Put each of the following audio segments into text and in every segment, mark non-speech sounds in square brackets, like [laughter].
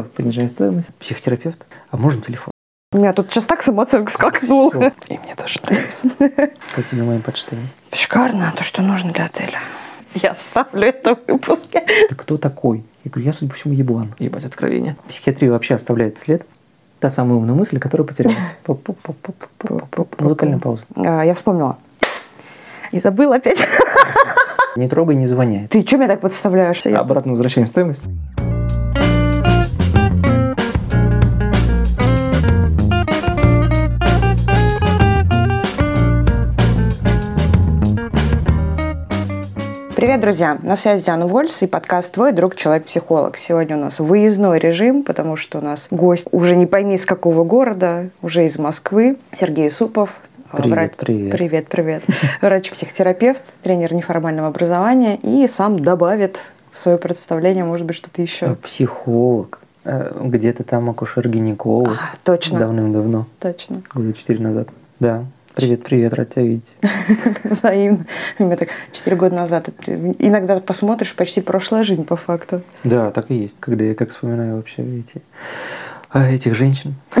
Хорошо, понижаем стоимость. Психотерапевт. А можно телефон? У меня тут сейчас так самооценка скакнула. И мне тоже нравится. [laughs] Как тебе мои подштаны? Шикарно, то, что нужно для отеля. Я ставлю это в выпуске. Ты кто такой? Я говорю, я, судя по всему, еблан. Ебать, откровение. Психиатрия вообще оставляет след. Та самая умная мысль, которая потерялась. [laughs] Музыкальная пауза. А, Я вспомнила. И забыла опять. [laughs] Не трогай, не звоняй. Ты что меня так подставляешь? Обратно возвращаем стоимость. Привет, друзья! На связи Диана Вольс и подкаст «Твой друг Человек-психолог». Сегодня у нас выездной режим, потому что у нас гость уже не пойми с какого города, уже из Москвы, Сергей Юсупов. Привет, Врач- привет. Привет, привет. Врач-психотерапевт, тренер неформального образования и сам добавит в свое представление, может быть, что-то еще. Психолог. Э, Где-то там акушер-гинеколог. А, точно, Давным-давно. точно. Года четыре назад. Да. Привет, привет, рад тебя видеть. [laughs] Взаимно. У меня так четыре года назад. Иногда посмотришь, почти прошлая жизнь по факту. Да, так и есть. Когда я как вспоминаю вообще эти, а, этих женщин. [laughs]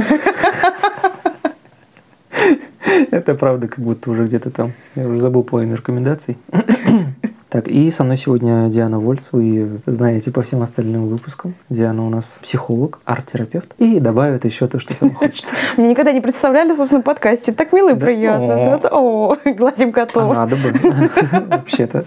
Это правда, как будто уже где-то там. Я уже забыл половину рекомендаций. [laughs] Так, и со мной сегодня Диана Вольц, вы знаете по всем остальным выпускам. Диана у нас психолог, арт-терапевт. И добавит еще то, что сама хочет. [laughs] Мне никогда не представляли, собственно, подкасте. Так мило и приятно. О. [laughs] Гладим А котов. надо бы. [laughs] Вообще-то.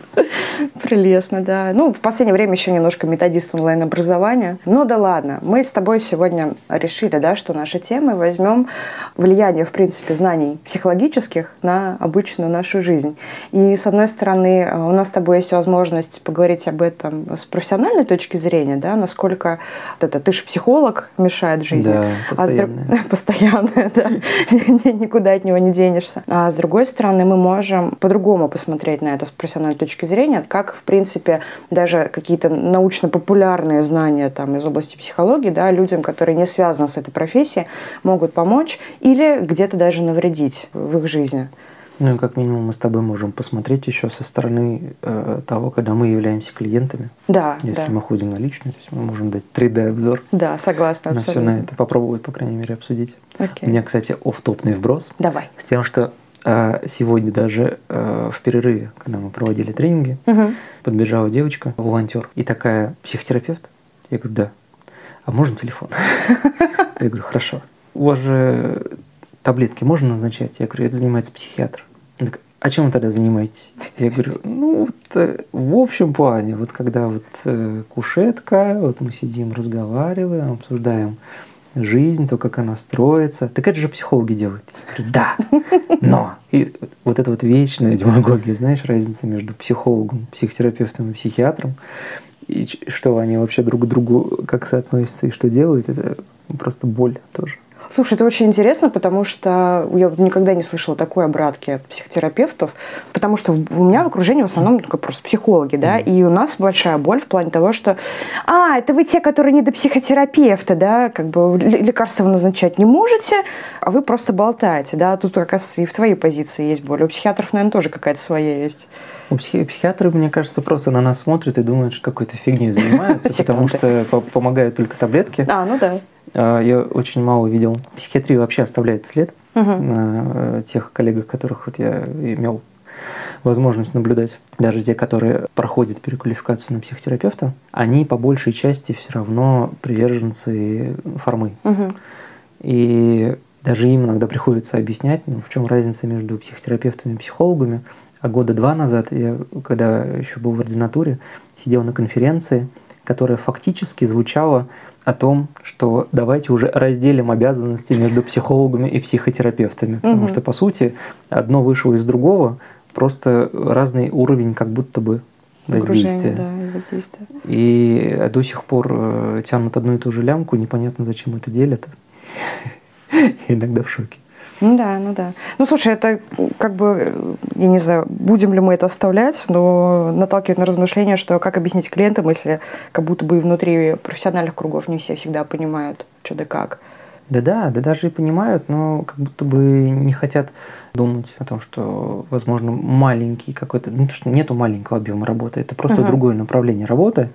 Прелестно, да. Ну, в последнее время еще немножко методист онлайн-образования. Ну да ладно. Мы с тобой сегодня решили, да, что наши темы возьмем влияние, в принципе, знаний психологических на обычную нашу жизнь. И, с одной стороны, у нас с тобой есть возможность поговорить об этом с профессиональной точки зрения, да, насколько вот это, ты же психолог, мешает жизни. Да, А с постоянно. [laughs] Постоянно, да. [laughs] Никуда от него не денешься. А с другой стороны, мы можем по-другому посмотреть на это с профессиональной точки зрения, как, в принципе, даже какие-то научно-популярные знания там, из области психологии, да, людям, которые не связаны с этой профессией, могут помочь или где-то даже навредить в их жизни. Ну, и как минимум, мы с тобой можем посмотреть еще со стороны э, того, когда мы являемся клиентами. Да, Если да. мы ходим на личную, то есть мы можем дать 3D-обзор Да, согласна на все абсолютно. на это, попробовать, по крайней мере, обсудить. Окей. У меня, кстати, офтопный вброс Давай. с тем, что э, сегодня даже э, в перерыве, когда мы проводили тренинги, Мгм. подбежала девочка, волонтер, и такая, психотерапевт? Я говорю, да. А можно телефон? [laughs] Я говорю, хорошо. У вас же таблетки можно назначать? Я говорю, это занимается психиатр. Она такая, а чем вы тогда занимаетесь? Я говорю, ну, вот, э, в общем плане, вот когда вот э, кушетка, вот мы сидим, разговариваем, обсуждаем жизнь, то, как она строится. Так это же психологи делают. Я говорю, да, но. И вот эта вот вечная демагогия, знаешь, разница между психологом, психотерапевтом и психиатром, и что они вообще друг к другу как соотносятся и что делают, это просто боль тоже. Слушай, это очень интересно, потому что я никогда не слышала такой обратки от психотерапевтов, потому что у меня в окружении в основном только просто психологи, да, и у нас большая боль в плане того, что, а, это вы те, которые не до психотерапевта, да, как бы лекарства вы назначать не можете, а вы просто болтаете, да, тут как раз и в твоей позиции есть боль, у психиатров, наверное, тоже какая-то своя есть. Ну, психи- психиатры, мне кажется, просто на нас смотрят и думают, что какой-то фигней занимаются, [laughs] потому Сектанты. что по- помогают только таблетки. А, ну да. А, Я очень мало видел. Психиатрия вообще оставляет след Мгм. на тех коллегах, которых вот я имел возможность наблюдать. Даже те, которые проходят переквалификацию на психотерапевта, они по большей части все равно приверженцы формы. Мгм. И даже им иногда приходится объяснять, ну, в чем разница между психотерапевтами и психологами. А года два назад, я, когда еще был в ординатуре, сидел на конференции, которая фактически звучала о том, что давайте уже разделим обязанности между психологами и психотерапевтами. Потому Мгм. что, по сути, одно вышло из другого, просто разный уровень как будто бы воздействия. Да, и воздействие. И до сих пор э, тянут одну и ту же лямку, непонятно, зачем это делят. [laughs] Иногда в шоке. Ну да, ну да. Ну слушай, это как бы, э, я не знаю, будем ли мы это оставлять, но наталкивает на размышления, что как объяснить клиентам, если как будто бы и внутри профессиональных кругов не все всегда понимают, что да как. Да-да, да даже и понимают, но как будто бы не хотят думать о том, что, возможно, маленький какой-то, ну, то, что нету маленького объема работы, это просто Мгм. другое направление работы,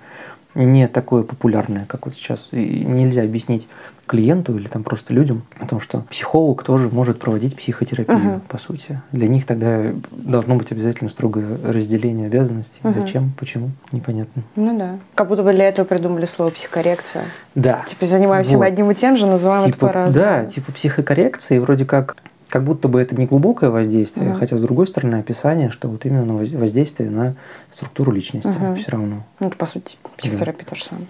не такое популярное, как вот сейчас. И нельзя объяснить клиенту или там просто людям о том, что психолог тоже может проводить психотерапию, uh-huh. по сути. Для них тогда должно быть обязательно строгое разделение обязанностей. Uh-huh. Зачем, почему, непонятно. Ну да. Как будто бы для этого придумали слово психокоррекция. Да. Типа занимаемся вот. мы одним и тем же, называем типа, это по-разному. Да, типа психокоррекции вроде как как будто бы это не глубокое воздействие, угу. хотя с другой стороны описание, что вот именно воздействие на структуру личности угу. все равно. Ну, это по сути психотерапия да. то же самое.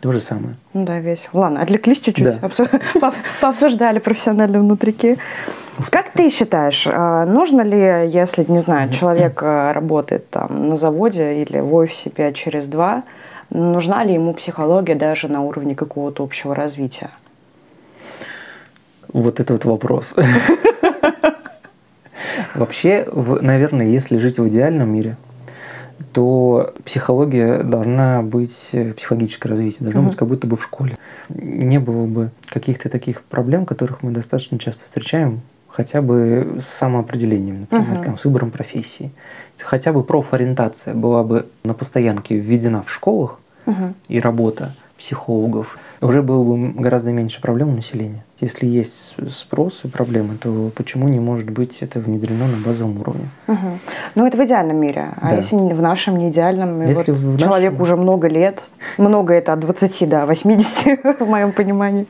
То же самое. Ну да, весело. Ладно, отвлеклись чуть-чуть, да. [laughs] пообсуждали профессиональные внутрики. Как ты считаешь, а, нужно ли, если, не знаю, человек а, работает там на заводе или в офисе 5 через 2, нужна ли ему психология даже на уровне какого-то общего развития? Вот это вот вопрос. [laughs] Вообще, наверное, если жить в идеальном мире, то психология должна быть, э, психологическое развитие должно быть как будто бы в школе. Не было бы каких-то таких проблем, которых мы достаточно часто встречаем, хотя бы с самоопределением, например, mm-hmm. там, с выбором профессии. Хотя бы профориентация была бы на постоянке введена в школах mm-hmm. и работа психологов, уже было бы гораздо меньше проблем у населения. Если есть спрос и проблемы, то почему не может быть это внедрено на базовом уровне? Угу. Ну, это в идеальном мире. А да. А если в нашем не идеальном, если вот в человек нашем... уже много лет, много это от 20 до 80, [laughs] в моем понимании.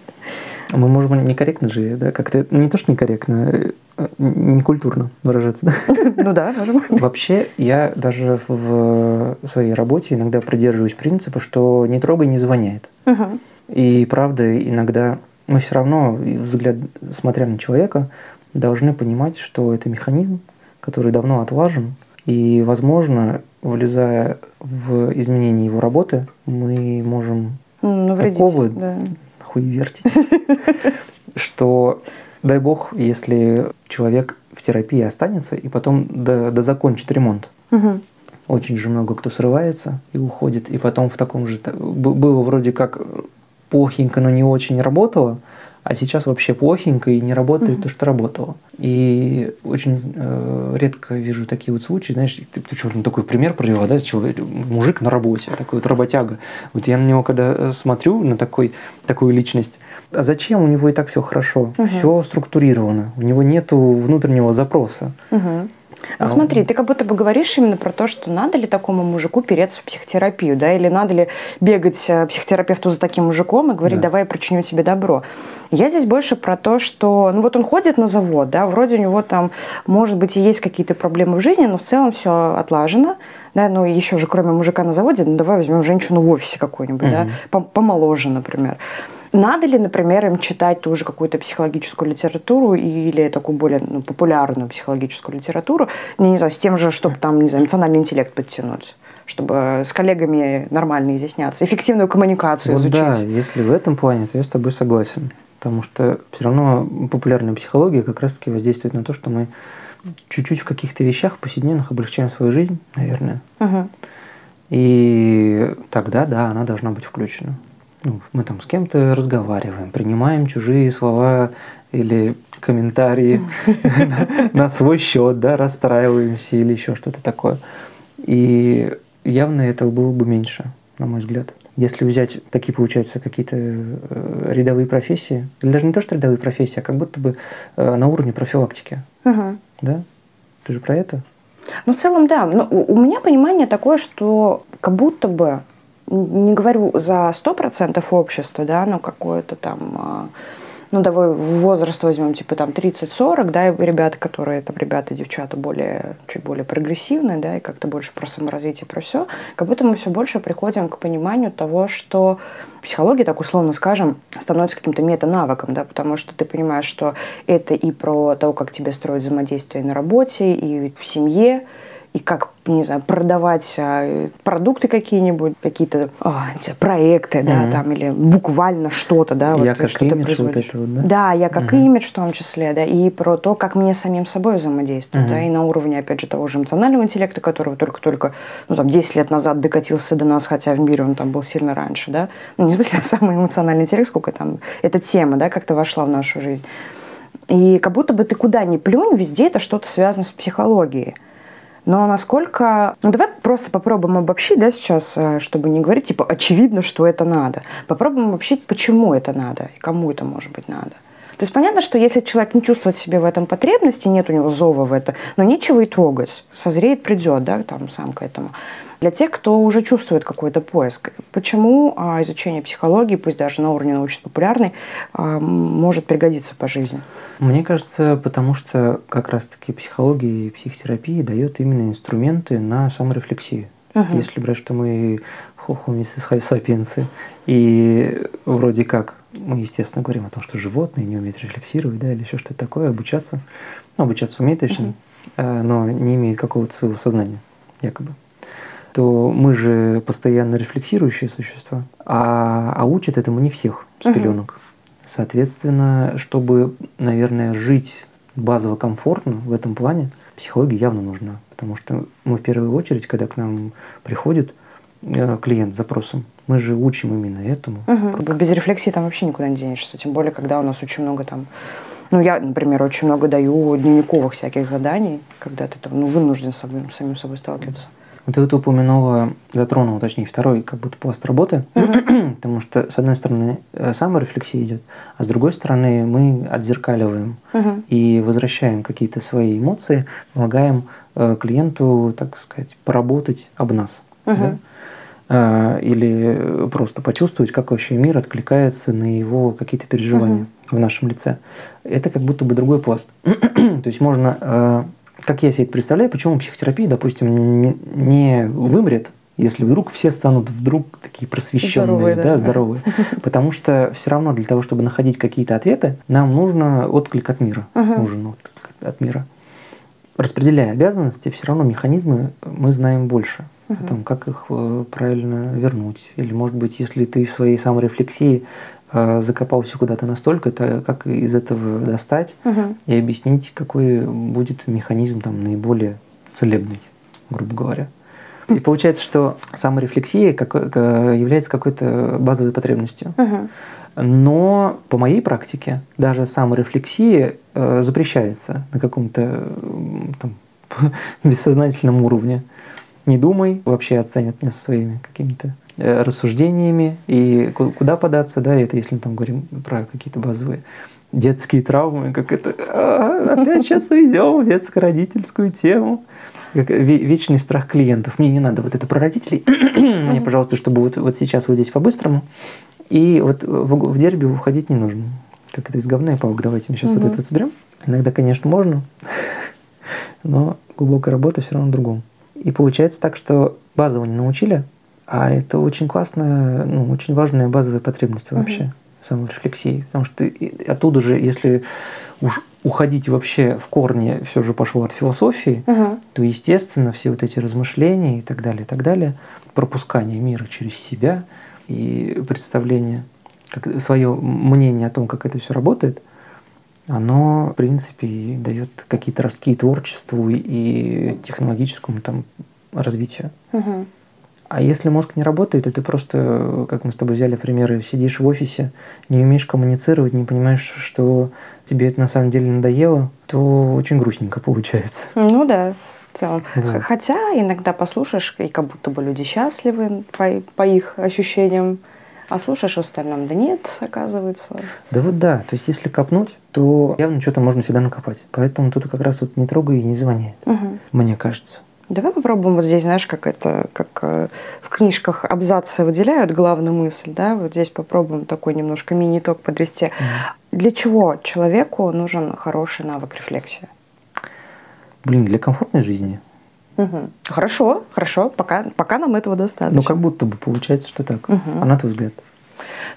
Мы можем некорректно же, да, как-то не то, что некорректно, э, некультурно выражаться, да? [laughs] Ну да, можем. Вообще, я даже в своей работе иногда придерживаюсь принципа, что не трогай, не звоняет. Угу. И правда, иногда мы все равно, взгляд, смотря на человека, должны понимать, что это механизм, который давно отлажен, и, возможно, влезая в изменение его работы, мы можем Навредить, такого да. Хуевертить, [laughs] что дай бог, если человек в терапии останется и потом дозакончит ремонт. Очень же много кто срывается и уходит, и потом в таком же... Было вроде как плохенько, но не очень работало, а сейчас вообще плохенько и не работает mm-hmm. то, что работало. И очень э, редко вижу такие вот случаи, знаешь, ты, ты что, ну, такой пример привела, да, человек, мужик на работе, такой вот работяга. Вот я на него когда э, смотрю, на такой, такую личность, а зачем у него и так все хорошо, mm-hmm. все структурировано, у него нету внутреннего запроса. Mm-hmm. Ну, смотри, ты как будто бы говоришь именно про то, что надо ли такому мужику переться в психотерапию, да, или надо ли бегать э, психотерапевту за таким мужиком и говорить, да. давай я причиню тебе добро. Я здесь больше про то, что, ну вот он ходит на завод, да, вроде у него там, может быть, и есть какие-то проблемы в жизни, но в целом все отлажено, да, ну еще же кроме мужика на заводе, ну давай возьмем женщину в офисе какую-нибудь, угу. да, помоложе, например. Надо ли, например, им читать тоже какую-то психологическую литературу или такую более ну, популярную психологическую литературу, не, не знаю, с тем же, чтобы там, не знаю, эмоциональный интеллект подтянуть? чтобы с коллегами нормально изъясняться, эффективную коммуникацию вот изучить. Да, если в этом плане, то я с тобой согласен. Потому что все равно популярная психология как раз-таки воздействует на то, что мы чуть-чуть в каких-то вещах повседневных облегчаем свою жизнь, наверное. Угу. И тогда, да, она должна быть включена ну, мы там с кем-то разговариваем, принимаем чужие слова или комментарии [laughs] на свой счет, да, расстраиваемся или еще что-то такое. И явно этого было бы меньше, на мой взгляд. Если взять такие, получается, какие-то э, рядовые профессии, или даже не то, что рядовые профессии, а как будто бы э, на уровне профилактики. Угу. Да? Ты же про это? Ну, в целом, да. Но у меня понимание такое, что как будто бы не говорю за 100% общества, да, но какое-то там, а, ну, давай возраст возьмем, типа там 30-40, да, и ребята, которые там, ребята, девчата более, чуть более прогрессивные, да, и как-то больше про саморазвитие, про все, как будто мы все больше приходим к пониманию того, что психология, так условно скажем, становится каким-то мета-навыком, да, потому что ты понимаешь, что это и про то, как тебе строить взаимодействие на работе, и в семье, и как, не знаю, продавать а, продукты какие-нибудь, какие-то а, знаю, проекты, mm-hmm. да, там, или буквально что-то, да. Я вот, как что имидж вот это вот, да? Да, я как mm-hmm. имидж в том числе, да, и про то, как мне самим собой взаимодействовать, mm-hmm. да, и на уровне, опять же, того же эмоционального интеллекта, которого только-только, ну, там, 10 лет назад докатился до нас, хотя в мире он там был сильно раньше, да. Ну, не в смысле [laughs] самый эмоциональный интеллект, сколько там, эта тема, да, как-то вошла в нашу жизнь. И как будто бы ты куда ни плюнь, везде это что-то связано с психологией. Но насколько... Ну, давай просто попробуем обобщить, да, сейчас, э, чтобы не говорить, типа, очевидно, что это надо. Попробуем обобщить, почему это надо и кому это может быть надо. То есть понятно, что если человек не чувствует себе в этом потребности, нет у него зова в это, но нечего и трогать. Созреет, придет, да, там сам к этому. Для тех, кто уже чувствует какой-то поиск, почему а, изучение психологии, пусть даже на уровне научно-популярной, а, может пригодиться по жизни? Мне кажется, потому что как раз-таки психология и психотерапия дает именно инструменты на саморефлексию. Угу. Если брать, что мы хохумис сапиенсы, и вроде как мы, естественно, говорим о том, что животные не умеют рефлексировать, да, или еще что-то такое, обучаться. Ну, обучаться умеют, точнее, uh-huh. но не имеют какого-то своего сознания, якобы. То мы же постоянно рефлексирующие существа, а, а учат этому не всех с пеленок. Uh-huh. Соответственно, чтобы, наверное, жить базово комфортно в этом плане, психология явно нужна. Потому что мы в первую очередь, когда к нам приходит э, клиент с запросом, мы же учим именно этому. Угу. Без рефлексии там вообще никуда не денешься. Тем более, когда у нас очень много там ну, я, например, очень много даю дневниковых всяких заданий, когда ты там, ну, вынужден с собой, самим собой сталкиваться. Ты вот упомянула, затронула, точнее, второй как будто пласт работы, потому что, с одной стороны, э, саморефлексия идет, а с другой стороны, мы отзеркаливаем и возвращаем какие-то свои эмоции, помогаем э, клиенту, так сказать, поработать об нас. Да? А, или просто почувствовать, как вообще мир откликается на его какие-то переживания в нашем лице. Это как будто бы другой пласт. [clears throat] То есть можно, а, как я себе это представляю, почему психотерапия, допустим, не вымрет, если вдруг все станут вдруг такие просвещенные, здоровые, да, да, здоровые. [laughs] Потому что все равно для того, чтобы находить какие-то ответы, нам нужно отклик от мира. Uh-huh. Нужен отклик от мира. Распределяя обязанности, все равно механизмы мы знаем больше угу. Там, как их э, правильно вернуть. Или, может быть, если ты в своей саморефлексии закопался куда-то настолько, то как из этого достать угу. и объяснить, какой будет механизм там наиболее целебный, грубо говоря. И получается, что саморефлексия как, э, является какой-то базовой потребностью. Угу. Но по моей практике даже саморефлексия э, запрещается на каком-то [laughs] бессознательном уровне не думай, вообще оценят меня со своими какими-то рассуждениями и куда податься, да, это если мы там говорим про какие-то базовые детские травмы, как это, а, опять сейчас уйдем в детско-родительскую тему. Как вечный страх клиентов. Мне не надо вот это про родителей. [clears throat] Мне, пожалуйста, чтобы вот, вот сейчас вот здесь по-быстрому. И вот в, в дерби уходить не нужно. Как это из говна и палок. Давайте мы сейчас вот это вот соберем. Иногда, конечно, можно, [laughs] но глубокая работа все равно в другом. И получается так, что базово не научили, а это очень классная, ну, очень важная базовая потребность вообще угу. саморефлексии. Потому что оттуда же, если уж уходить вообще в корни, все же пошло от философии, угу. то, естественно, все вот эти размышления и так далее, и так далее, пропускание мира через себя и представление, как, свое мнение о том, как это все работает, оно, в принципе, дает какие-то ростки творчеству и технологическому там, развитию. Угу. А если мозг не работает, и ты просто, как мы с тобой взяли примеры, сидишь в офисе, не умеешь коммуницировать, не понимаешь, что тебе это на самом деле надоело, то очень грустненько [laughs] получается. Ну да, в целом. Вот. Хотя иногда послушаешь, и как будто бы люди счастливы по, по их ощущениям. А слушаешь в остальном, да нет, оказывается. Да вот да, то есть если копнуть, то явно что-то можно всегда накопать. Поэтому тут как раз вот не трогай и не звони, угу. мне кажется. Давай попробуем вот здесь, знаешь, как это, как э, в книжках абзацы выделяют главную мысль, да, вот здесь попробуем такой немножко мини-итог подвести. Для чего человеку нужен хороший навык рефлексии? Блин, для комфортной жизни. Угу. Хорошо, хорошо, пока, пока нам этого достаточно. Ну, как будто бы получается, что так. Угу. А на твой взгляд?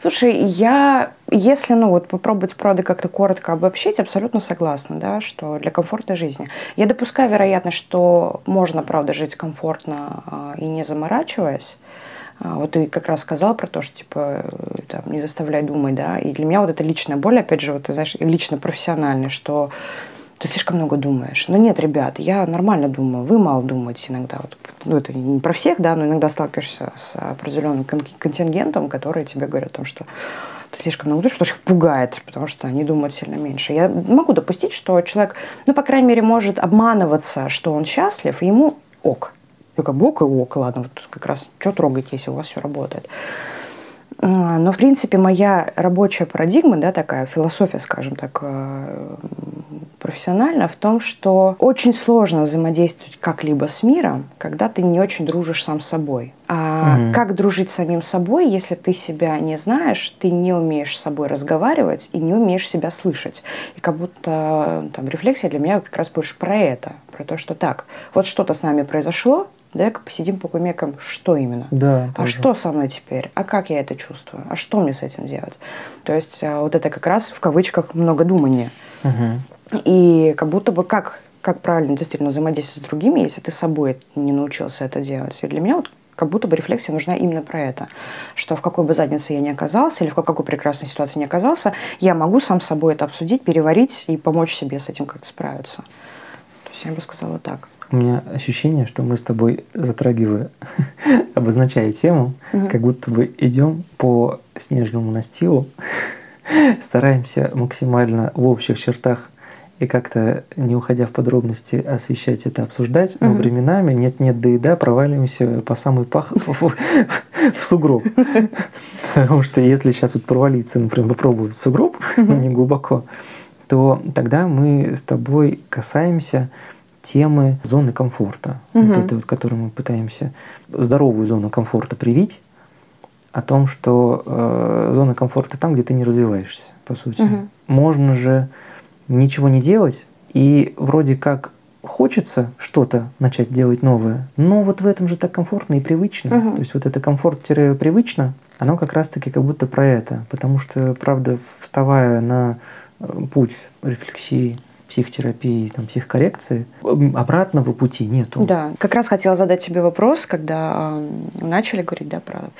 Слушай, я, если, ну, вот попробовать, правда, как-то коротко обобщить, абсолютно согласна, да, что для комфортной жизни. Я допускаю вероятность, что можно, правда, жить комфортно а, и не заморачиваясь. А, вот ты как раз сказал про то, что, типа, там, не заставляй думать, да, и для меня вот это личная боль, опять же, вот, ты знаешь, лично профессиональная, что ты слишком много думаешь. Но нет, ребят, я нормально думаю, вы мало думаете иногда. Вот, ну, это не про всех, да, но иногда сталкиваешься с определенным контингентом, который тебе говорит о том, что слишком много душ, потому что их пугает, потому что они думают сильно меньше. Я могу допустить, что человек, ну, по крайней мере, может обманываться, что он счастлив, и ему ок. Ну, как бы ок и ок, ладно, вот как раз что трогать, если у вас все работает. А, но, в принципе, моя рабочая парадигма, да, такая философия, скажем так, э, профессионально в том, что очень сложно взаимодействовать как-либо с миром, когда ты не очень дружишь сам с собой. А угу. как дружить с самим собой, если ты себя не знаешь, ты не умеешь с собой разговаривать и не умеешь себя слышать? И как будто там рефлексия для меня как раз больше про это, про то, что так, вот что-то с нами произошло, Давай-ка посидим, покумекаем, что именно. Да. А тоже. что со мной теперь? А как я это чувствую? А что мне с этим делать? То есть а, вот это как раз в кавычках много думания. Угу. И как будто бы как, как правильно действительно взаимодействовать с другими, если ты собой не научился это делать. И для меня вот как будто бы рефлексия нужна именно про это, что в какой бы заднице я ни оказался или в какой прекрасной ситуации не оказался, я могу сам с собой это обсудить, переварить и помочь себе с этим как-то справиться. То есть я бы сказала так. У меня ощущение, что мы с тобой, затрагивая, [laughs] обозначая тему, угу. как будто бы идем по снежному настилу, [laughs] стараемся максимально в общих чертах и как-то, не уходя в подробности, освещать это, обсуждать, но угу. временами нет-нет, да и да, проваливаемся по самый пах [laughs] в, сугроб. Потому что если сейчас вот провалиться, например, попробовать сугроб, не глубоко, то тогда мы с тобой касаемся темы зоны комфорта. Угу. Вот это вот, которую мы пытаемся здоровую зону комфорта привить, о том, что э, зона комфорта там, где ты не развиваешься, по сути. Угу. Можно же ничего не делать, и вроде как хочется что-то начать делать новое, но вот в этом же так комфортно и привычно. Угу. То есть вот это комфорт-привычно, оно как раз-таки как будто про это. Потому что, правда, вставая на э, путь рефлексии, психотерапии, там, психокоррекции, обратного пути нету. Да, как раз хотела задать тебе вопрос, когда э, начали говорить, да, про...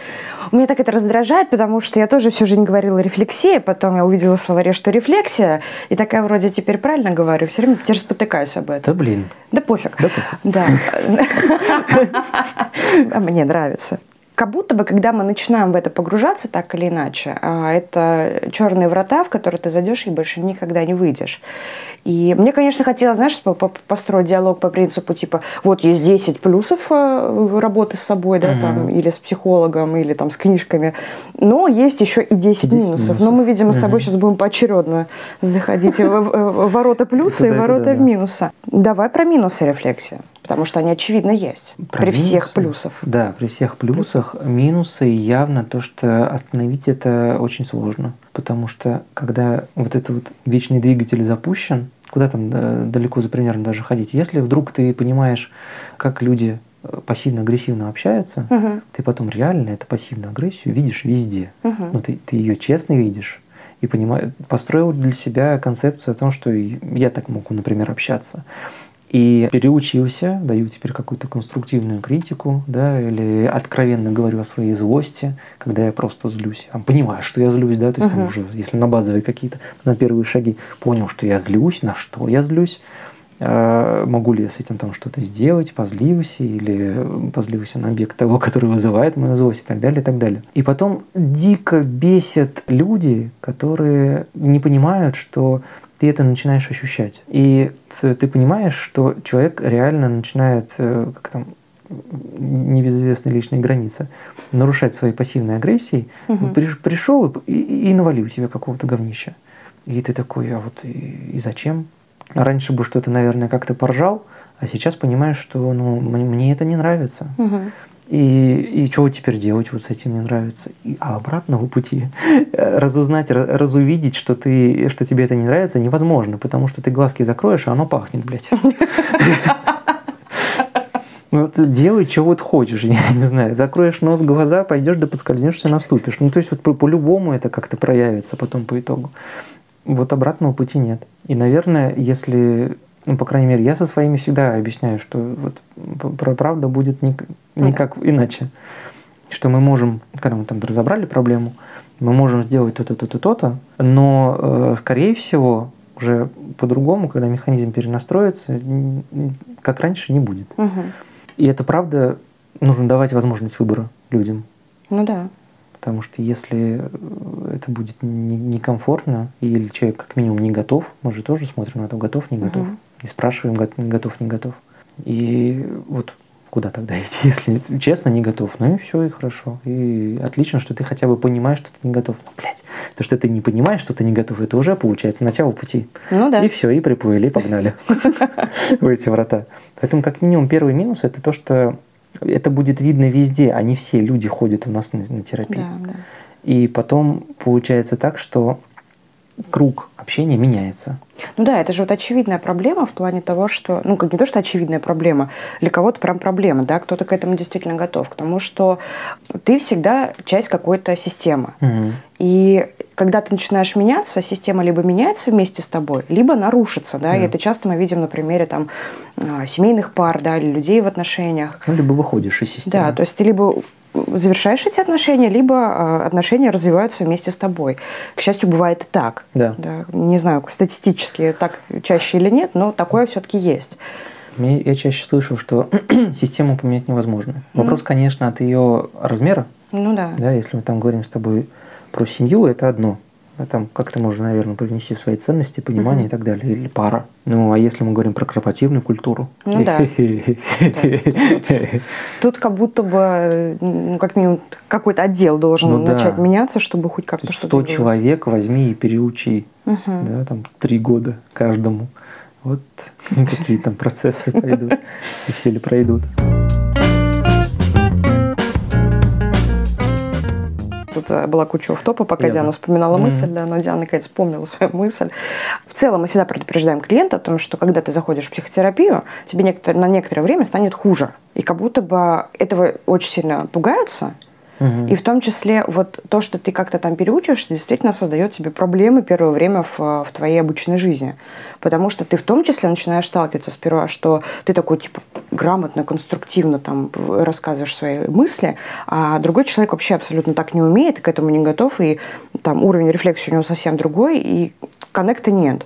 Меня так это раздражает, потому что я тоже всю жизнь говорила рефлексия, потом я увидела в словаре, что рефлексия, и такая вроде теперь правильно говорю, все время теперь спотыкаюсь об этом. Да блин. Да пофиг. Да пофиг. Да. [laughs] Мне нравится как будто бы, когда мы начинаем в это погружаться так или иначе, а, это черные врата, в которые ты зайдешь и больше никогда не выйдешь. И мне, конечно, хотелось, знаешь, построить диалог по принципу типа, вот есть 10 плюсов э, работы с собой, да, mm-hmm. там, или с психологом, или там с книжками, но есть еще и 10, 10 минусов. минусов. Но мы, видимо, mm-hmm. с тобой сейчас будем поочередно заходить в ворота плюса и ворота в минуса. Давай про минусы рефлексия. Потому что они, очевидно, есть. При всех плюсах. Да, при всех плюсах. Минусы явно то, что остановить это очень сложно. Потому что когда вот этот вот вечный двигатель запущен, куда там далеко за примерно даже ходить? Если вдруг ты понимаешь, как люди э, пассивно-агрессивно общаются, угу. ты потом реально эту пассивную агрессию видишь везде. Угу. Ну, ты, ты ее честно видишь и понимаю, построил для себя концепцию о том, что я так могу, например, общаться. И переучился, даю теперь какую-то конструктивную критику, да, или откровенно говорю о своей злости, когда я просто злюсь. Там, понимаю, что я злюсь, да, то есть uh-huh. там уже, если на базовые какие-то, на первые шаги, понял, что я злюсь, на что я злюсь, э, могу ли я с этим там что-то сделать, позлился или позлился на объект того, который вызывает мою злость и так далее, и так далее. И потом дико бесят люди, которые не понимают, что ты это начинаешь ощущать. И ты понимаешь, что человек реально начинает, э, как там, небезызвестной личной границы, нарушать своей пассивной агрессией, угу. пришел и, и навалил себе какого-то говнища. И ты такой, а вот и, и зачем? Раньше бы что-то, наверное, как-то поржал, а сейчас понимаешь, что ну, мне это не нравится. Угу. И, и что теперь делать вот с этим мне нравится. И, а обратного пути [laughs] разузнать, разувидеть, что, ты, что тебе это не нравится, невозможно, потому что ты глазки закроешь, а оно пахнет, блядь. [laughs] Ну, вот делай, что вот хочешь, [laughs] я не знаю. Закроешь нос, глаза, пойдешь, да поскользнешься, наступишь. Ну, то есть вот по- по-любому это как-то проявится потом по итогу. Вот обратного пути нет. И, наверное, если ну, по крайней мере, я со своими всегда объясняю, что вот правда будет никак, никак да. иначе. Что мы можем, когда мы там разобрали проблему, мы можем сделать то-то, то-то, то-то, но, э, скорее всего, уже по-другому, когда механизм перенастроится, как раньше, не будет. Угу. И это правда нужно давать возможность выбора людям. Ну да. Потому что если э, это будет некомфортно, или человек как минимум не готов, мы же тоже смотрим на то, готов, не готов. Угу. И спрашиваем, готов, не готов. И вот куда тогда [laughs] идти, если честно не готов? Ну и все, и хорошо. И отлично, что ты хотя бы понимаешь, что ты не готов. Ну, блядь, то, что ты не понимаешь, что ты не готов, это уже получается начало пути. Ну да. И все, и приплыли, и погнали [laughs] в эти врата. Поэтому как минимум первый минус это то, что это будет видно везде, а не все люди ходят у нас на, на терапию. Да, да. И потом получается так, что круг общения меняется. Ну да, это же вот очевидная проблема в плане того, что, ну как не то, что очевидная проблема, для кого-то прям проблема, да, кто-то к этому действительно готов, к тому, что ты всегда часть какой-то системы. Угу. И когда ты начинаешь меняться, система либо меняется вместе с тобой, либо нарушится, да, да. и это часто мы видим на примере там а, семейных пар, да, или людей в отношениях. Ну, либо выходишь из системы. Да, то есть ты либо завершаешь эти отношения, либо а, отношения развиваются вместе с тобой. К счастью, бывает и так. Да. да. Не знаю, статистически так чаще или нет, но такое все-таки есть. Я чаще слышу, что [clears throat] систему поменять невозможно. Вопрос, mm. конечно, от ее размера. Ну да. Да, если мы там говорим с тобой про семью, это одно. А там как-то можно, наверное, привнести свои ценности, понимание uh-huh. и так далее, или пара. Ну, а если мы говорим про корпоративную культуру? Ну да. [laughs] Тут как будто бы, ну, как минимум, какой-то отдел должен ну начать меняться, чтобы хоть как-то что-то 100 человек возьми и переучи. Да, там три года каждому. Вот [laughs] какие там процессы пойдут, [laughs] и все ли пройдут. Тут э, была куча топа, пока Диана вспоминала мысль, да, но Диана наконец вспомнила свою мысль. В целом мы всегда предупреждаем клиента о том, что когда ты заходишь в психотерапию, тебе на некоторое время станет хуже. И как будто бы этого очень сильно пугаются, И в том числе вот то, что ты как-то там переучиваешься, действительно создает себе проблемы первое время в, в твоей обычной жизни. Потому что ты в том числе начинаешь сталкиваться сперва, что ты такой, типа, грамотно, конструктивно там рассказываешь свои мысли, а другой человек вообще абсолютно так не умеет, к этому не готов, и там уровень рефлексии у него совсем другой, и коннекта нет.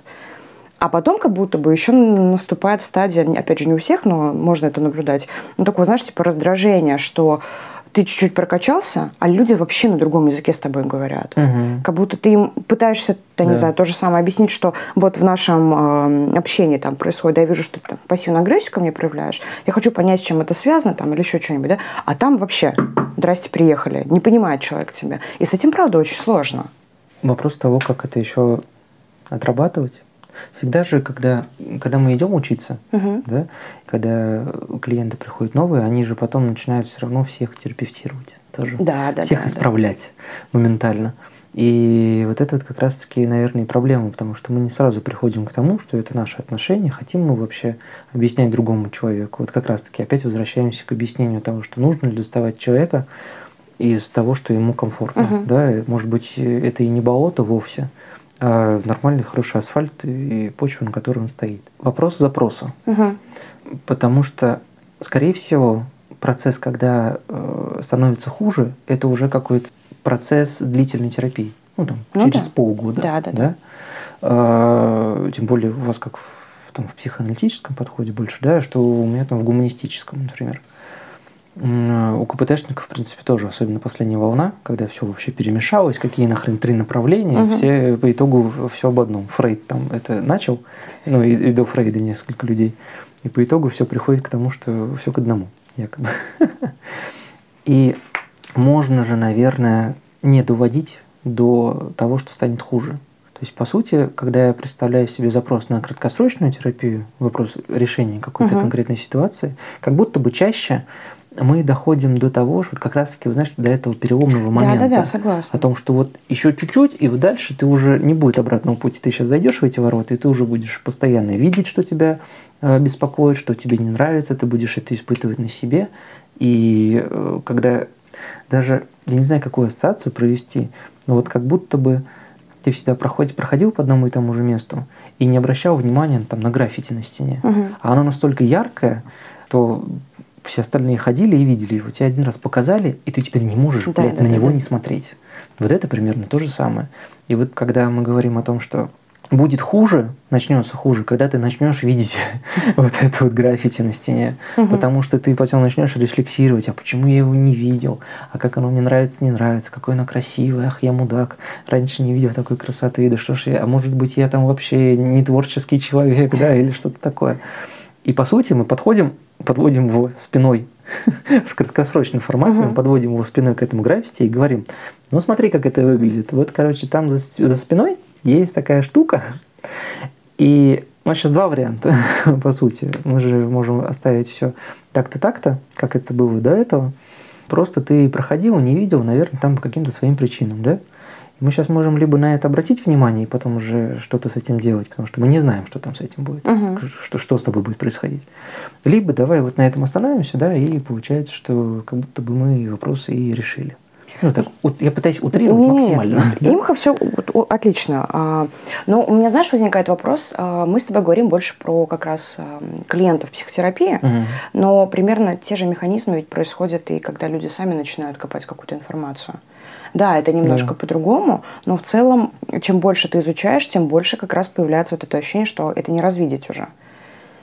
А потом как будто бы еще наступает стадия, опять же, не у всех, но можно это наблюдать, ну, такое, знаешь, типа раздражение, что ты чуть-чуть прокачался, а люди вообще на другом языке с тобой говорят. Угу. Как будто ты им пытаешься, да. не знаю, то же самое объяснить, что вот в нашем э, общении там происходит, я вижу, что ты там, пассивную агрессию ко мне проявляешь, я хочу понять, с чем это связано там или еще что-нибудь, да? А там вообще, здрасте, приехали, не понимает человек тебя. И с этим, правда, очень сложно. Вопрос того, как это еще отрабатывать. Всегда же, когда, когда мы идем учиться, угу. да, когда клиенты приходят новые, они же потом начинают все равно всех терапевтировать тоже. Да, да, всех да, исправлять да. моментально. И вот это вот как раз-таки, наверное, и проблема, потому что мы не сразу приходим к тому, что это наши отношения, хотим мы вообще объяснять другому человеку. Вот как раз-таки опять возвращаемся к объяснению того, что нужно ли доставать человека из того, что ему комфортно. Угу. Да? Может быть, это и не болото вовсе, а нормальный, хороший асфальт и почва, на которой он стоит. Вопрос запроса. Угу. Потому что, скорее всего, процесс, когда э, становится хуже, это уже какой-то процесс длительной терапии. Ну, там, ну, через да. полгода. Да, да, да. да? А, тем более у вас как в, там, в психоаналитическом подходе больше, да, что у меня там в гуманистическом, например. У КПТшников, в принципе, тоже, особенно последняя волна, когда все вообще перемешалось, какие нахрен три направления, угу. все по итогу все об одном. Фрейд там это начал, ну и, и до Фрейда несколько людей. И по итогу все приходит к тому, что все к одному, якобы. [laughs] И можно же, наверное, не доводить до того, что станет хуже. То есть, по сути, когда я представляю себе запрос на краткосрочную терапию, вопрос решения какой-то uh конкретной ситуации, как будто бы чаще мы доходим до того, что вот как раз-таки, вы знаете, до этого переломного момента. Да, да, да, согласна. О том, что вот еще чуть-чуть, и вот дальше ты уже не будет обратного пути. Ты сейчас зайдешь в эти ворота, и ты уже будешь постоянно видеть, что тебя э, беспокоит, что тебе не нравится, ты будешь это испытывать на себе. И э, когда даже, я не знаю, какую ассоциацию провести, но вот как будто бы ты всегда проходил, проходил по одному и тому же месту и не обращал внимания там, на граффити на стене. Угу. А оно настолько яркое, то все остальные ходили и видели его. Тебе один раз показали, и ты теперь не можешь да, блядь, да, на да, него да. не смотреть. Вот это примерно то же самое. И вот когда мы говорим о том, что будет хуже, начнется хуже, когда ты начнешь видеть [laughs] вот это вот граффити на стене. Угу. Потому что ты потом начнешь рефлексировать, а почему я его не видел, а как оно мне нравится, не нравится, какой оно красивый, ах, я мудак, раньше не видел такой красоты, да что ж я, а может быть я там вообще не творческий человек, да, или что-то такое. И по сути мы подходим, подводим его спиной [laughs] в краткосрочном формате, угу. мы подводим его спиной к этому граффити и говорим, ну смотри, как это выглядит. Вот, короче, там за, за спиной есть такая штука, и у нас сейчас два варианта, [laughs] по сути. Мы же можем оставить все так-то, так-то, как это было до этого. Просто ты проходил, не видел, наверное, там по каким-то своим причинам, да? Мы сейчас можем либо на это обратить внимание и потом уже что-то с этим делать, потому что мы не знаем, что там с этим будет, угу. что, что с тобой будет происходить. Либо давай вот на этом остановимся, да, и получается, что как будто бы мы вопросы и решили. Ну, так, я пытаюсь утрировать не, максимально. Не, имха все отлично. А, но у меня, знаешь, возникает вопрос. А, мы с тобой говорим больше про как раз а, клиентов психотерапии, угу. но примерно те же механизмы ведь происходят и когда люди сами начинают копать какую-то информацию. Да, это немножко да. по-другому, но в целом, чем больше ты изучаешь, тем больше как раз появляется вот это ощущение, что это не развидеть уже.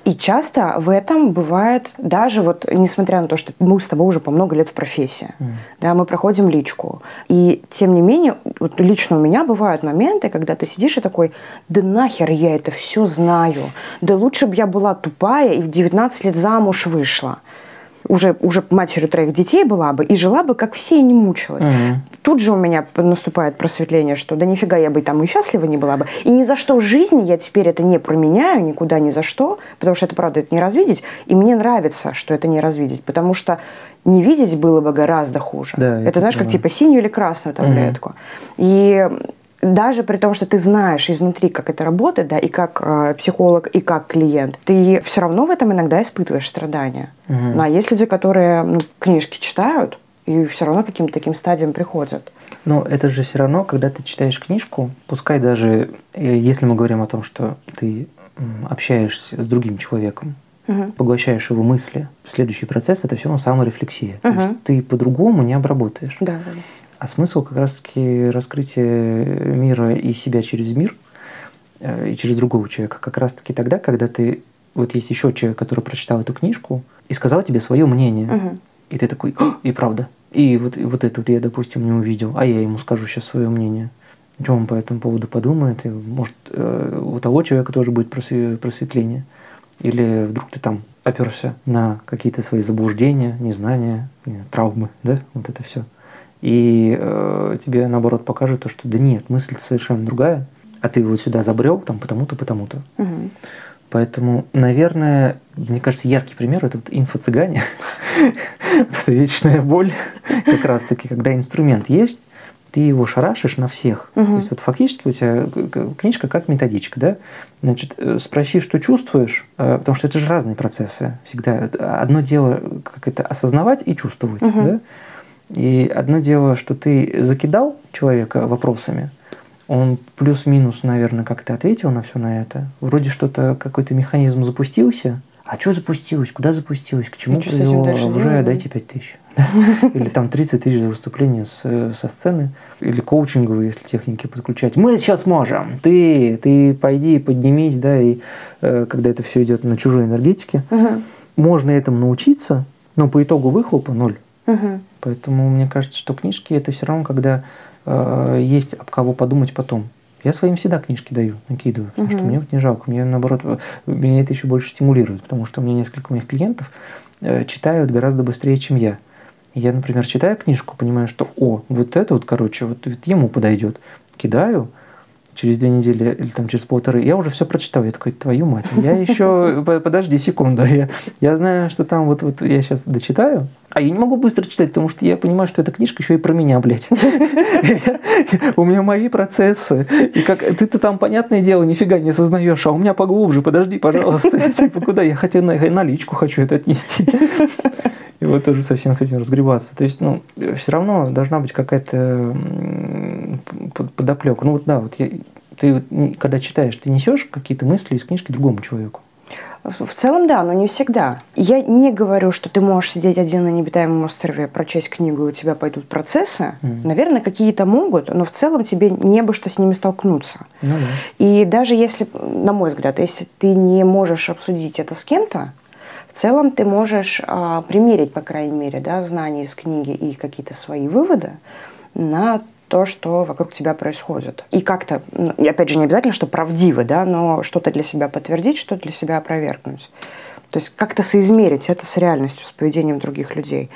И часто в этом бывает, даже вот несмотря на то, что мы с тобой уже по много лет в профессии, mm. да, мы проходим личку. И тем не менее, вот лично у меня бывают моменты, когда ты сидишь и такой, да нахер я это все знаю, да лучше бы я была тупая и в 19 лет замуж вышла уже, уже матерью троих детей была бы и жила бы, как все, и не мучилась. Угу. Тут же у меня наступает просветление, что да нифига я бы там и счастлива не была бы. И ни за что в жизни я теперь это не променяю, никуда ни за что, потому что это правда, это не развидеть. И мне нравится, что это не развидеть, потому что не видеть было бы гораздо хуже. Да, это, знаешь, как типа синюю или красную таблетку. Угу. И даже при том, что ты знаешь изнутри, как это работает, да, и как э, психолог, и как клиент, ты все равно в этом иногда испытываешь страдания. Угу. Ну, а есть люди, которые ну, книжки читают, и все равно каким-то таким стадиям приходят. Но это же все равно, когда ты читаешь книжку, пускай даже, э, если мы говорим о том, что ты общаешься с другим человеком, угу. поглощаешь его мысли, следующий процесс это все равно саморефлексия. Угу. То есть ты по-другому не обработаешь. Да, да. А смысл как раз-таки раскрытия мира и себя через мир э, и через другого человека как раз-таки тогда, когда ты вот есть еще человек, который прочитал эту книжку и сказал тебе свое мнение, угу. и ты такой, и правда, и вот, и вот это вот я, допустим, не увидел, а я ему скажу сейчас свое мнение. Что он по этому поводу подумает, и может э, у того человека тоже будет просветление. Или вдруг ты там оперся на какие-то свои заблуждения, незнания, травмы, да, вот это все и э, тебе наоборот покажет то, что да нет, мысль совершенно другая, а ты вот сюда забрел там потому-то, потому-то. Угу. Поэтому, наверное, мне кажется, яркий пример это вот инфо-цыгане. [laughs] вот эта вечная боль, как раз-таки, когда инструмент есть, ты его шарашишь на всех. Угу. То есть вот фактически у тебя книжка как методичка, да? Значит, э, спроси, что чувствуешь, э, потому что это же разные процессы всегда. Одно дело как это осознавать и чувствовать, угу. да? И одно дело, что ты закидал человека вопросами, он плюс-минус, наверное, как-то ответил на все на это. Вроде что-то, какой-то механизм запустился. А что запустилось? Куда запустилось? К чему привело? Уже дайте 5 тысяч. Или там 30 тысяч за выступление с, со сцены. Или коучинговые, если техники подключать. Мы сейчас можем. Ты, ты пойди, поднимись, да, и э, когда это все идет на чужой энергетике, можно этому научиться, но по итогу выхлопа ноль. Поэтому мне кажется, что книжки это все равно, когда э, есть об кого подумать потом. Я своим всегда книжки даю, накидываю, потому угу. что мне вот не жалко. Мне наоборот, э, меня это еще больше стимулирует, потому что у меня несколько моих клиентов э, читают гораздо быстрее, чем я. Я, например, читаю книжку, понимаю, что, о, вот это вот, короче, вот, вот ему подойдет. Кидаю, через две недели или там через полторы, я уже все прочитал. Я такой, твою мать, я еще, [laughs] подожди секунду, я, я знаю, что там вот, вот я сейчас дочитаю, а я не могу быстро читать, потому что я понимаю, что эта книжка еще и про меня, блядь. [laughs] У меня мои процессы. И как ты-то там, понятное дело, нифига не осознаешь, а у меня поглубже, подожди, пожалуйста. [laughs] Типа, куда я хотел наличку хочу это отнести. И вот тоже совсем с этим разгребаться. То есть, ну, все равно должна быть какая-то подоплека. Ну вот да, вот я, ты вот, когда читаешь, ты несешь какие-то мысли из книжки другому человеку. В целом, да, но не всегда. Я не говорю, что ты можешь сидеть один на необитаемом острове, прочесть книгу, и у тебя пойдут процессы. Mm. Наверное, какие-то могут, но в целом тебе не бы что с ними столкнуться. Ну, да. И даже если, на мой взгляд, если ты не можешь обсудить это с кем-то, в целом ты можешь а, примерить, по крайней мере, да, знания из книги и какие-то свои выводы на то, что вокруг тебя происходит. И как-то, ну, опять же, не обязательно, что правдиво, да, но что-то для себя подтвердить, что-то для себя опровергнуть. То есть как-то соизмерить это с реальностью, с поведением других людей.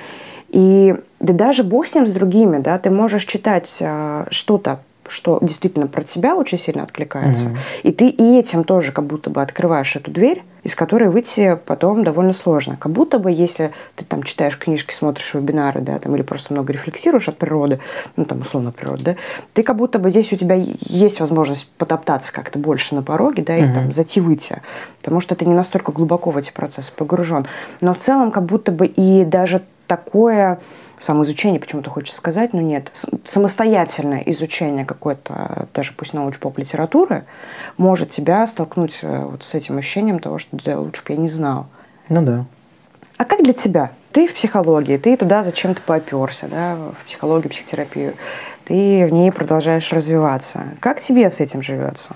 И да даже бог с ним, с другими, да, ты можешь читать э, что-то что действительно про тебя очень сильно откликается. Угу. И ты и этим тоже как будто бы открываешь эту дверь, из которой выйти потом довольно сложно. Как будто бы, если ты там читаешь книжки, смотришь вебинары, да, там, или просто много рефлексируешь от природы, ну, там, условно от природы, да, ты как будто бы здесь у тебя есть возможность потоптаться как-то больше на пороге, да, и угу. там зайти выйти. Потому что ты не настолько глубоко в эти процессы погружен. Но в целом как будто бы и даже такое самоизучение, почему-то хочется сказать, но нет. Самостоятельное изучение какой-то, даже пусть научпоп литературы, может тебя столкнуть э, вот с этим ощущением того, что да, лучше бы я не знал. Ну да. А как для тебя? Ты в психологии, ты туда зачем-то поперся, да, в психологию, психотерапию. Ты в ней продолжаешь развиваться. Как тебе с этим живется?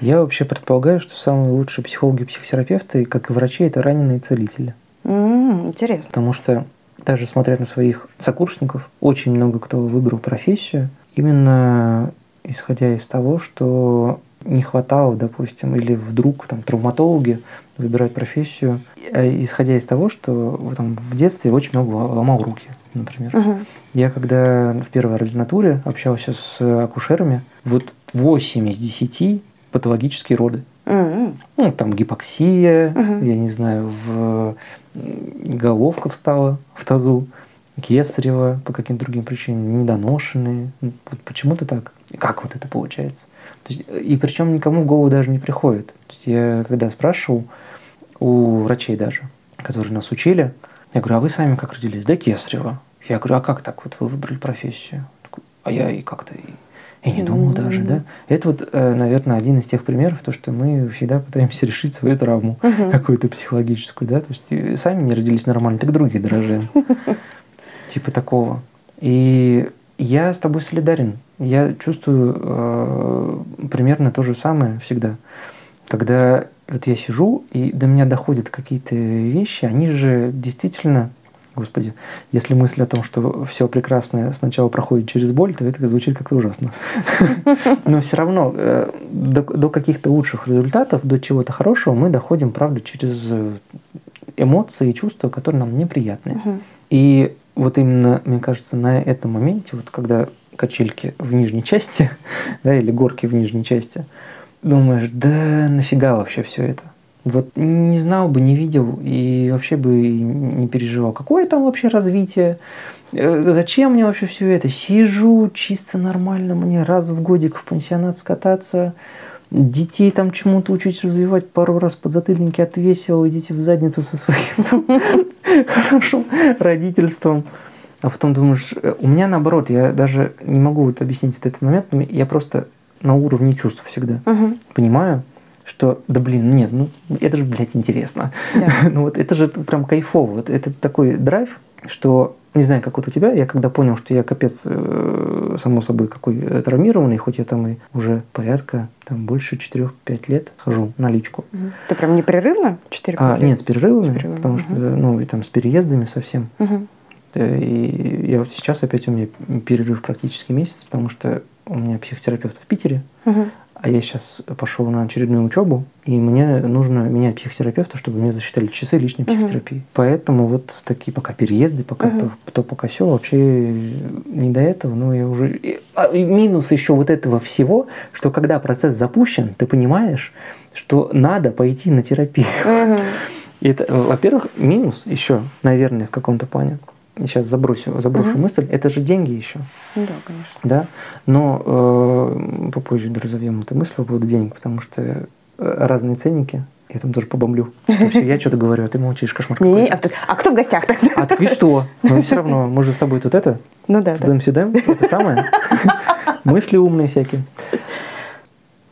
Я вообще предполагаю, что самые лучшие психологи и психотерапевты, как и врачи, это раненые целители. Mm, интересно. Потому что даже смотря на своих сокурсников, очень много кто выбрал профессию, именно исходя из того, что не хватало, допустим, или вдруг там травматологи выбирают профессию, а исходя из того, что там, в детстве очень много ломал руки, например. Угу. Я когда в первой ординатуре общался с акушерами, вот 8 из 10 патологические роды. Mm-hmm. Ну, там гипоксия, mm-hmm. я не знаю, в головка встала в тазу, кесарево по каким-то другим причинам, недоношенные. Ну, вот почему-то так. Как вот это получается? То есть, и причем никому в голову даже не приходит. То есть я когда спрашивал у врачей даже, которые нас учили, я говорю, а вы сами как родились? Да кесарево. Я говорю, а как так вот вы выбрали профессию? А я и как-то я не думал mm-hmm. даже, да. Это вот, э, наверное, один из тех примеров, то, что мы всегда пытаемся решить свою травму mm-hmm. какую-то психологическую, да. То есть сами не родились нормально, так другие дорожаем. [laughs] Типа такого. И я с тобой солидарен. Я чувствую э, примерно то же самое всегда. Когда вот я сижу, и до меня доходят какие-то вещи, они же действительно Господи, если мысль о том, что все прекрасное сначала проходит через боль, то это звучит как-то ужасно. [laughs] Но все равно э, до каких-то лучших результатов, до чего-то хорошего мы доходим, правда, через эмоции и чувства, которые нам неприятны. И вот именно, мне кажется, на этом моменте, вот когда качельки в нижней части, [laughs] да, или горки в нижней части, думаешь, да нафига вообще все это? Вот не знал бы, не видел и вообще бы не переживал. Какое там вообще развитие? Э, зачем мне вообще все это? Сижу чисто нормально, мне раз в годик в пансионат скататься, детей там чему-то учить развивать, пару раз подзатыльники отвесил, идите в задницу со своим [laughs] хорошим родительством. А потом думаешь, э, у меня наоборот, я даже не могу вот объяснить этот момент, я просто на уровне чувств всегда угу. понимаю, что, да блин, нет, ну это же, блядь, интересно. Да. [laughs] ну вот это же прям кайфово. Вот это такой драйв, что не знаю, как вот у тебя, я когда понял, что я капец, э, само собой, какой травмированный, хоть я там и уже порядка, там больше 4-5 лет хожу на личку. Ты прям непрерывно 4 а, лет? Нет, с перерывами, с перерывами. потому угу. что, ну, и там с переездами совсем. Угу. И я вот сейчас опять у меня перерыв практически месяц, потому что у меня психотерапевт в Питере, угу а я сейчас пошел на очередную учебу, и мне нужно менять психотерапевта, чтобы мне засчитали часы личной психотерапии. Uh-huh. Поэтому вот такие пока переезды, пока uh-huh. то, пока все, вообще не до этого, но я уже... А, минус еще вот этого всего, что когда процесс запущен, ты понимаешь, что надо пойти на терапию. [laughs] И это, во-первых, минус еще, наверное, в каком-то плане сейчас заброшу, заброшу угу. мысль, это же деньги еще. Да, конечно. Да? Но э, попозже разовьем эту мысль по поводу денег, потому что э, разные ценники, я там тоже побомблю. Это все я что-то говорю, а ты молчишь, кошмар не, а, а кто в гостях тогда? А и что? Ну все равно, мы же с тобой тут это, ну да, сюда да. это самое. [laughs] Мысли умные всякие.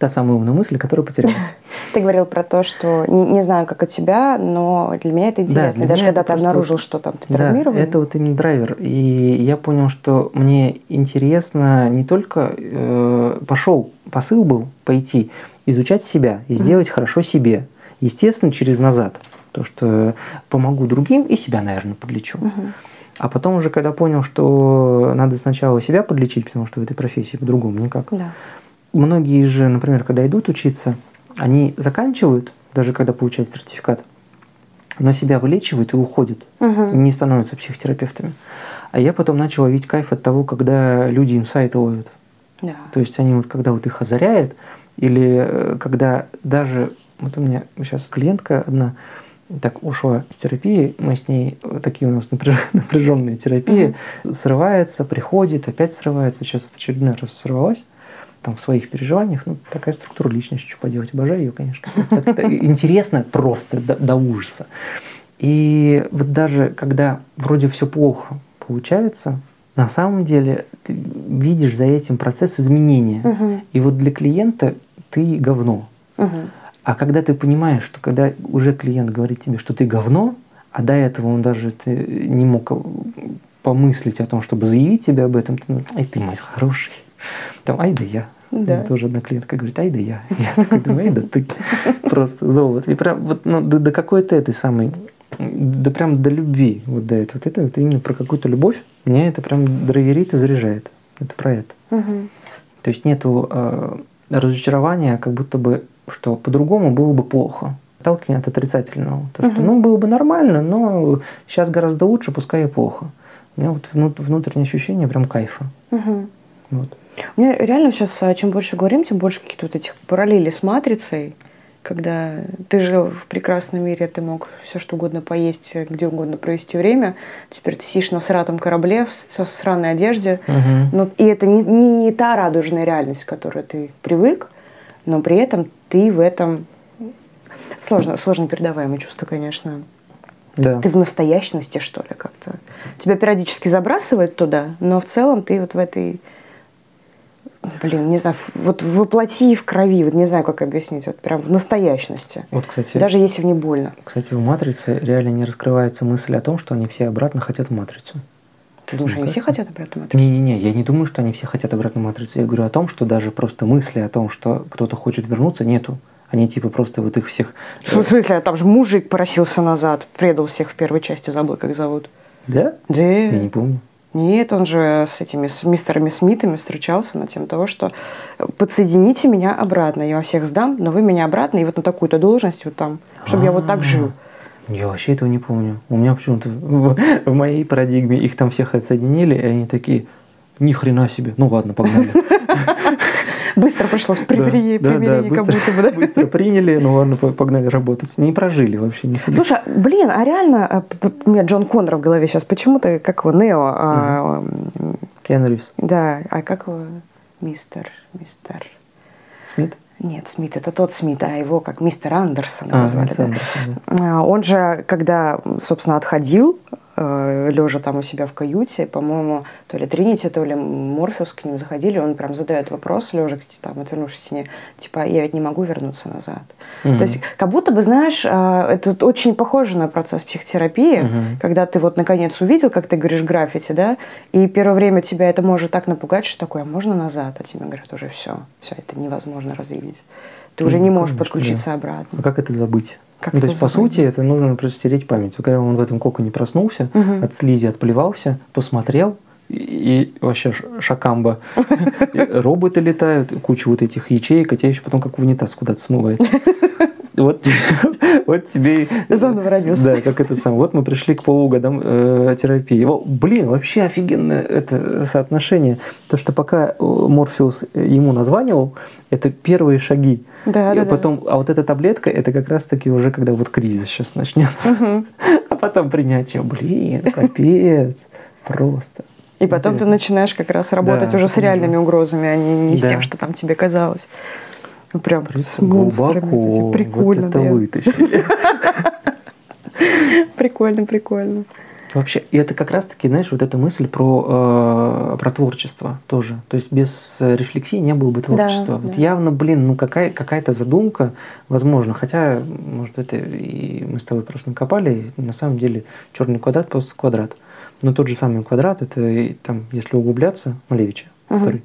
Та самая умная мысль, которая потерялась. [laughs] Ты говорил про то, что не, не знаю, как у тебя, но для меня это интересно. Даже когда ты обнаружил, вот- что там ты Да, травмирован. это вот именно драйвер. И я понял, что мне интересно не только э, пошел, посыл был пойти, изучать себя и сделать хорошо себе. Естественно, через назад. То, что помогу другим и себя, наверное, подлечу. А потом уже, когда понял, что надо сначала себя подлечить, потому что в этой профессии по-другому никак. Да. Многие же, например, когда идут учиться, они заканчивают, даже когда получают сертификат, но себя вылечивают и уходят Мгм. не становятся психотерапевтами. А я потом начал ловить кайф от того, когда люди инсайты ловят. Да. То есть они вот когда вот их озаряет, или э, когда даже, вот у меня сейчас клиентка одна так ушла с терапии, мы с ней, такие у нас напряж- [laughs] напряженные терапии, срывается, приходит, опять срывается, сейчас вот очередной раз сорвалась, там в своих переживаниях, ну, такая структура личности, что поделать, обожаю ее, конечно. Интересно просто до, до ужаса. И вот даже когда вроде все плохо получается, на самом деле ты видишь за этим процесс изменения. И вот для клиента ты говно. А когда ты понимаешь, что когда уже клиент говорит тебе, что ты говно, а до этого он даже ты не мог помыслить о том, чтобы заявить тебе об этом, ты, ну, ай ты, мать, хороший. Там, ай да я. Да. Мне тоже одна клиентка говорит, ай да я. Я такой думаю, ай да ты. Просто золото. И прям вот ну, до, до какой-то этой самой, да прям до любви вот до этого. Вот это вот именно про какую-то любовь. Меня это прям драйверит и заряжает. Это про это. Мгм. То есть нету э, разочарования, как будто бы, что по-другому было бы плохо. Отталкивание от отрицательного. То, что, Мгм. ну, было бы нормально, но сейчас гораздо лучше, пускай и плохо. У меня вот внут- внутреннее ощущение прям кайфа. Мгм. Вот. Меня реально сейчас, а, чем больше говорим, тем больше какие-то вот этих параллели с матрицей, когда ты жил в прекрасном мире, ты мог все что угодно поесть, где угодно провести время. Теперь ты сидишь на сратом корабле, в в сраной одежде. Мгм. Ну, и это не, не та радужная реальность, к которой ты привык, но при этом ты в этом сложно, сложно передаваемое чувство, конечно. Да. Ты в настоящности, что ли, как-то. Тебя периодически забрасывает туда, но в целом ты вот в этой блин, не знаю, вот воплоти и в крови, вот не знаю, как объяснить, вот прям в настоящности. Вот, кстати, Даже если в ней больно. кстати, в «Матрице» реально не раскрывается мысль о том, что они все обратно хотят в «Матрицу». Ты думаешь, они все хотят обратно матрицу? Не-не-не, я не думаю, что они все хотят обратно «Матрицу». Я говорю о том, что даже просто мысли о том, что кто-то хочет вернуться, нету. Они типа просто вот их всех... В смысле, там же мужик поросился назад, предал всех в первой части, забыл, как зовут. Да? Да. Я не помню. Нет, он же с этими с мистерами Смитами встречался на тем того, что э, подсоедините меня обратно, я вам всех сдам, но вы меня обратно, и вот на такую-то должность вот там, чтобы я вот так жил. Я вообще этого не помню. У меня почему-то в, в моей парадигме их там всех отсоединили, и они такие, ни хрена себе. Ну ладно, погнали. Быстро пришлось примирение, Да, да, примирение как быстро- будто бы, да? Быстро приняли, ну ладно, по- погнали работать. Не прожили вообще нифига. Слушай, блин, а реально, а, у меня Джон Коннор в голове сейчас почему-то, как его, Нео, а, м, Киану Ривз. да, а как его, мистер, мистер, Смит? нет, Смит, это тот Смит, а его как мистер Андерсон А, назвали, да. Андерсон, да. А, Он же, когда, собственно, отходил, лежа там у себя в каюте, по-моему, то ли Тринити, то ли Морфеус к ним заходили, он прям задает вопрос, лежа, там, отвернувшись к стене, типа, я ведь не могу вернуться назад. Мгм. То есть, как будто бы, знаешь, а, это очень похоже на процесс психотерапии, Мгм. когда ты вот наконец увидел, как ты говоришь, граффити, да, и первое время тебя это может так напугать, что такое, а можно назад? А тебе говорят, уже все, все, это невозможно развидеть. Ты уже Ну, не можешь конечно, подключиться обратно. А как это забыть? Как Ну, то есть, по сути, это нужно просто стереть память. Когда он в этом коконе проснулся, Мгм. от слизи отплевался, посмотрел, и, вообще шакамба. [laughs] Роботы летают, куча вот этих ячеек, а тебя еще потом как в унитаз куда-то смывает. [laughs] Вот, [laughs] вот тебе... Заново родился. Да, как это сам. Вот мы пришли к полугодам э, терапии. О, блин, вообще офигенное это соотношение. То, что пока э, Морфеус ему названивал, это первые шаги. Да, И да, да. потом, а вот эта таблетка, это как раз-таки уже когда вот кризис сейчас начнется. Мгм. [laughs] А потом принятие, блин, капец, просто. И потом ты Интересно. начинаешь как раз работать Да, уже с реальными угрозами, а не, не с Да. тем, что там тебе казалось. Ну, прям с монстрами. глубоко, этим. Прикольно, вот это да. вытащили. [laughs] Прикольно, прикольно. Вообще, и это как раз-таки, знаешь, вот эта мысль про, э, про творчество тоже. То есть без рефлексии не было бы творчества. Да, вот да. явно, блин, ну какая, какая-то задумка, возможно, хотя, может, это и мы с тобой просто накопали, и на самом деле черный квадрат просто квадрат. Но тот же самый квадрат, это там, если углубляться, Малевича, угу. который,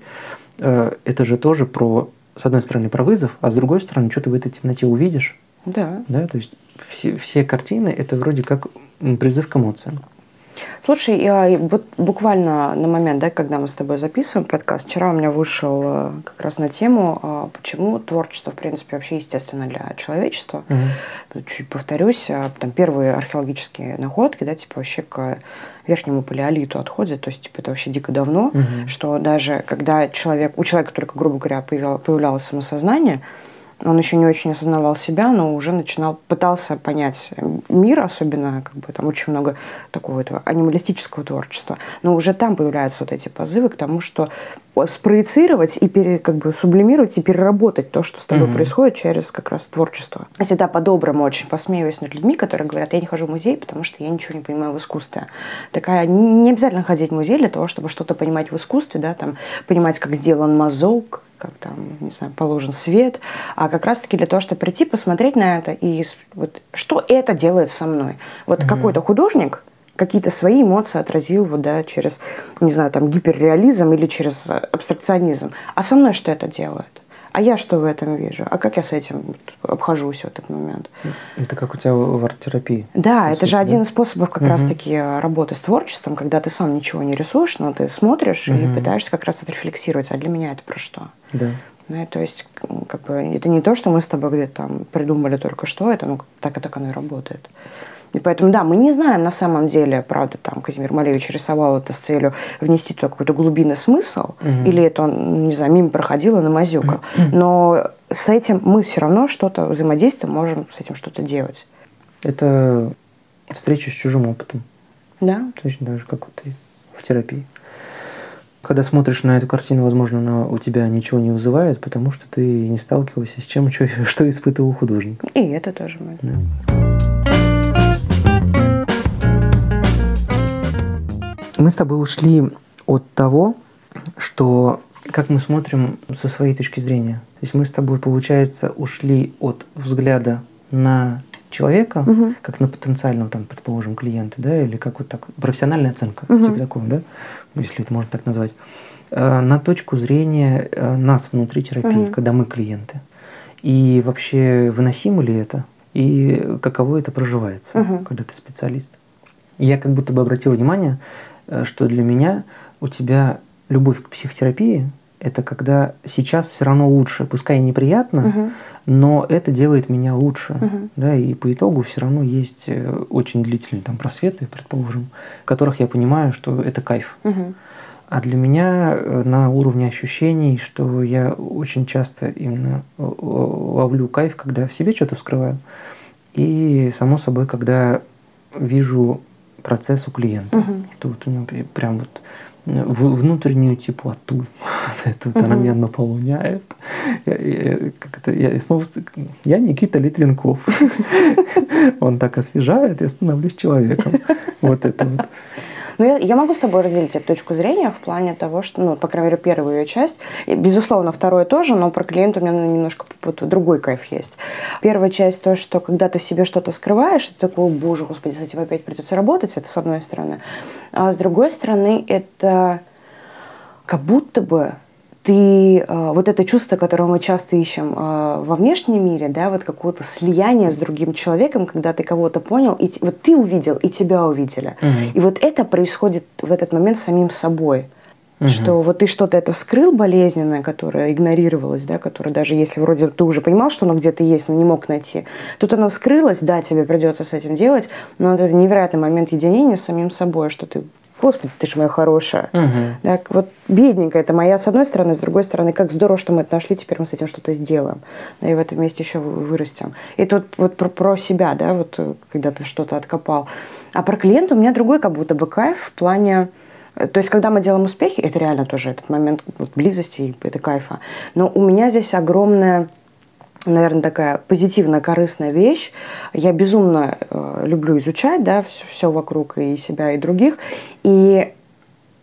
э, это же тоже про, с одной стороны, про вызов, а с другой стороны, что ты в этой темноте увидишь. Да. Да, то есть все, все картины это вроде как призыв к эмоциям. Слушай, я вот буквально на момент, да, когда мы с тобой записываем подкаст, вчера у меня вышел э, как раз на тему, а, почему творчество, в принципе, вообще естественно для человечества. Угу. Чуть повторюсь, а, там первые археологические находки, да, типа вообще к верхнему палеолиту отходят, то есть типа это вообще дико давно, угу. что даже когда человек, у человека только, грубо говоря, появлялось самосознание, он еще не очень осознавал себя, но уже начинал, пытался понять мир, особенно, как бы там очень много такого этого анималистического творчества. Но уже там появляются вот эти позывы к тому, что спроецировать и пере, как бы сублимировать и переработать то, что с тобой mm-hmm. происходит через как раз творчество. Я всегда по-доброму очень посмеиваюсь над людьми, которые говорят, я не хожу в музей, потому что я ничего не понимаю в искусстве. Такая, не обязательно ходить в музей для того, чтобы что-то понимать в искусстве, да, там, понимать, как сделан мазок, как там, не знаю, положен свет, а как раз-таки для того, чтобы прийти, посмотреть на это и вот что это делает со мной. Вот mm-hmm. какой-то художник какие-то свои эмоции отразил вот, да, через, не знаю, там, гиперреализм или через абстракционизм. А со мной что это делает? А я что в этом вижу? А как я с этим обхожусь в этот момент? Это как у тебя в арт-терапии. Да, это сути, же да? один из способов как угу. раз-таки работы с творчеством, когда ты сам ничего не рисуешь, но ты смотришь угу. и пытаешься как раз отрефлексировать. А для меня это про что? Да. Ну, то есть, как бы, это не то, что мы с тобой где-то там придумали только что, это ну, так и так оно и работает. И поэтому, да, мы не знаем на самом деле, правда, там Казимир Малевич рисовал это с целью внести туда какой-то глубинный смысл, угу. или это он, не знаю, мимо проходило на мазюка. Угу. Но с этим мы все равно что-то взаимодействуем, можем с этим что-то делать. Это встреча с чужим опытом. Да. Точно так же, как вот и в терапии. Когда смотришь на эту картину, возможно, она у тебя ничего не вызывает, потому что ты не сталкивался с чем, что, [laughs] что испытывал художник. И это тоже мы. Да. Мы с тобой ушли от того, что как мы смотрим со своей точки зрения. То есть мы с тобой, получается, ушли от взгляда на человека, угу. как на потенциального, там, предположим, клиента, да, или как вот так, профессиональная оценка, угу. типа такого, да, если это можно так назвать, э, на точку зрения э, нас внутри терапии, угу. когда мы клиенты. И вообще выносимо ли это? И каково это проживается, угу. когда ты специалист? Я как будто бы обратил внимание, что для меня у тебя любовь к психотерапии это когда сейчас все равно лучше, пускай неприятно, угу. но это делает меня лучше, угу. да, и по итогу все равно есть э, очень длительные там просветы, предположим, в которых я понимаю, что это кайф. Угу. А для меня э, на уровне ощущений, что я очень часто именно ловлю кайф, когда в себе что-то вскрываю, и само собой, когда вижу процессу клиента. Угу. Что вот у него прям вот э, внутреннюю теплоту. это [laughs] вот угу. она меня наполняет. Я, я, как это, я, снова, я Никита Литвинков. [laughs] Он так освежает, я становлюсь человеком. Вот это вот. Ну, я, я могу с тобой разделить эту точку зрения в плане того, что, ну, по крайней мере, первую ее часть. И, безусловно, второе тоже, но про клиента у меня немножко вот, другой кайф есть. Первая часть то, что когда ты в себе что-то скрываешь, ты такой, боже, господи, с этим опять придется работать, это с одной стороны. А с другой стороны, это как будто бы ты э, вот это чувство, которое мы часто ищем э, во внешнем мире, да, вот какого-то слияния с другим человеком, когда ты кого-то понял, и вот ты увидел, и тебя увидели. Угу. И вот это происходит в этот момент самим собой. Угу. Что вот ты что-то это вскрыл болезненное, которое игнорировалось, да, которое даже если вроде ты уже понимал, что оно где-то есть, но не мог найти. Тут оно вскрылось, да, тебе придется с этим делать, но вот это невероятный момент единения с самим собой, что ты Господи, ты же моя хорошая. Угу. Так, вот бедненькая это моя с одной стороны, с другой стороны, как здорово, что мы это нашли, теперь мы с этим что-то сделаем. Да, и в этом месте еще вырастем. И тут вот про, про себя, да, вот когда ты что-то откопал. А про клиента у меня другой как будто бы кайф в плане... То есть, когда мы делаем успехи, это реально тоже этот момент близости, это кайфа. Но у меня здесь огромная наверное, такая позитивная, корыстная вещь. Я безумно э, люблю изучать, да, все, все вокруг и себя, и других. И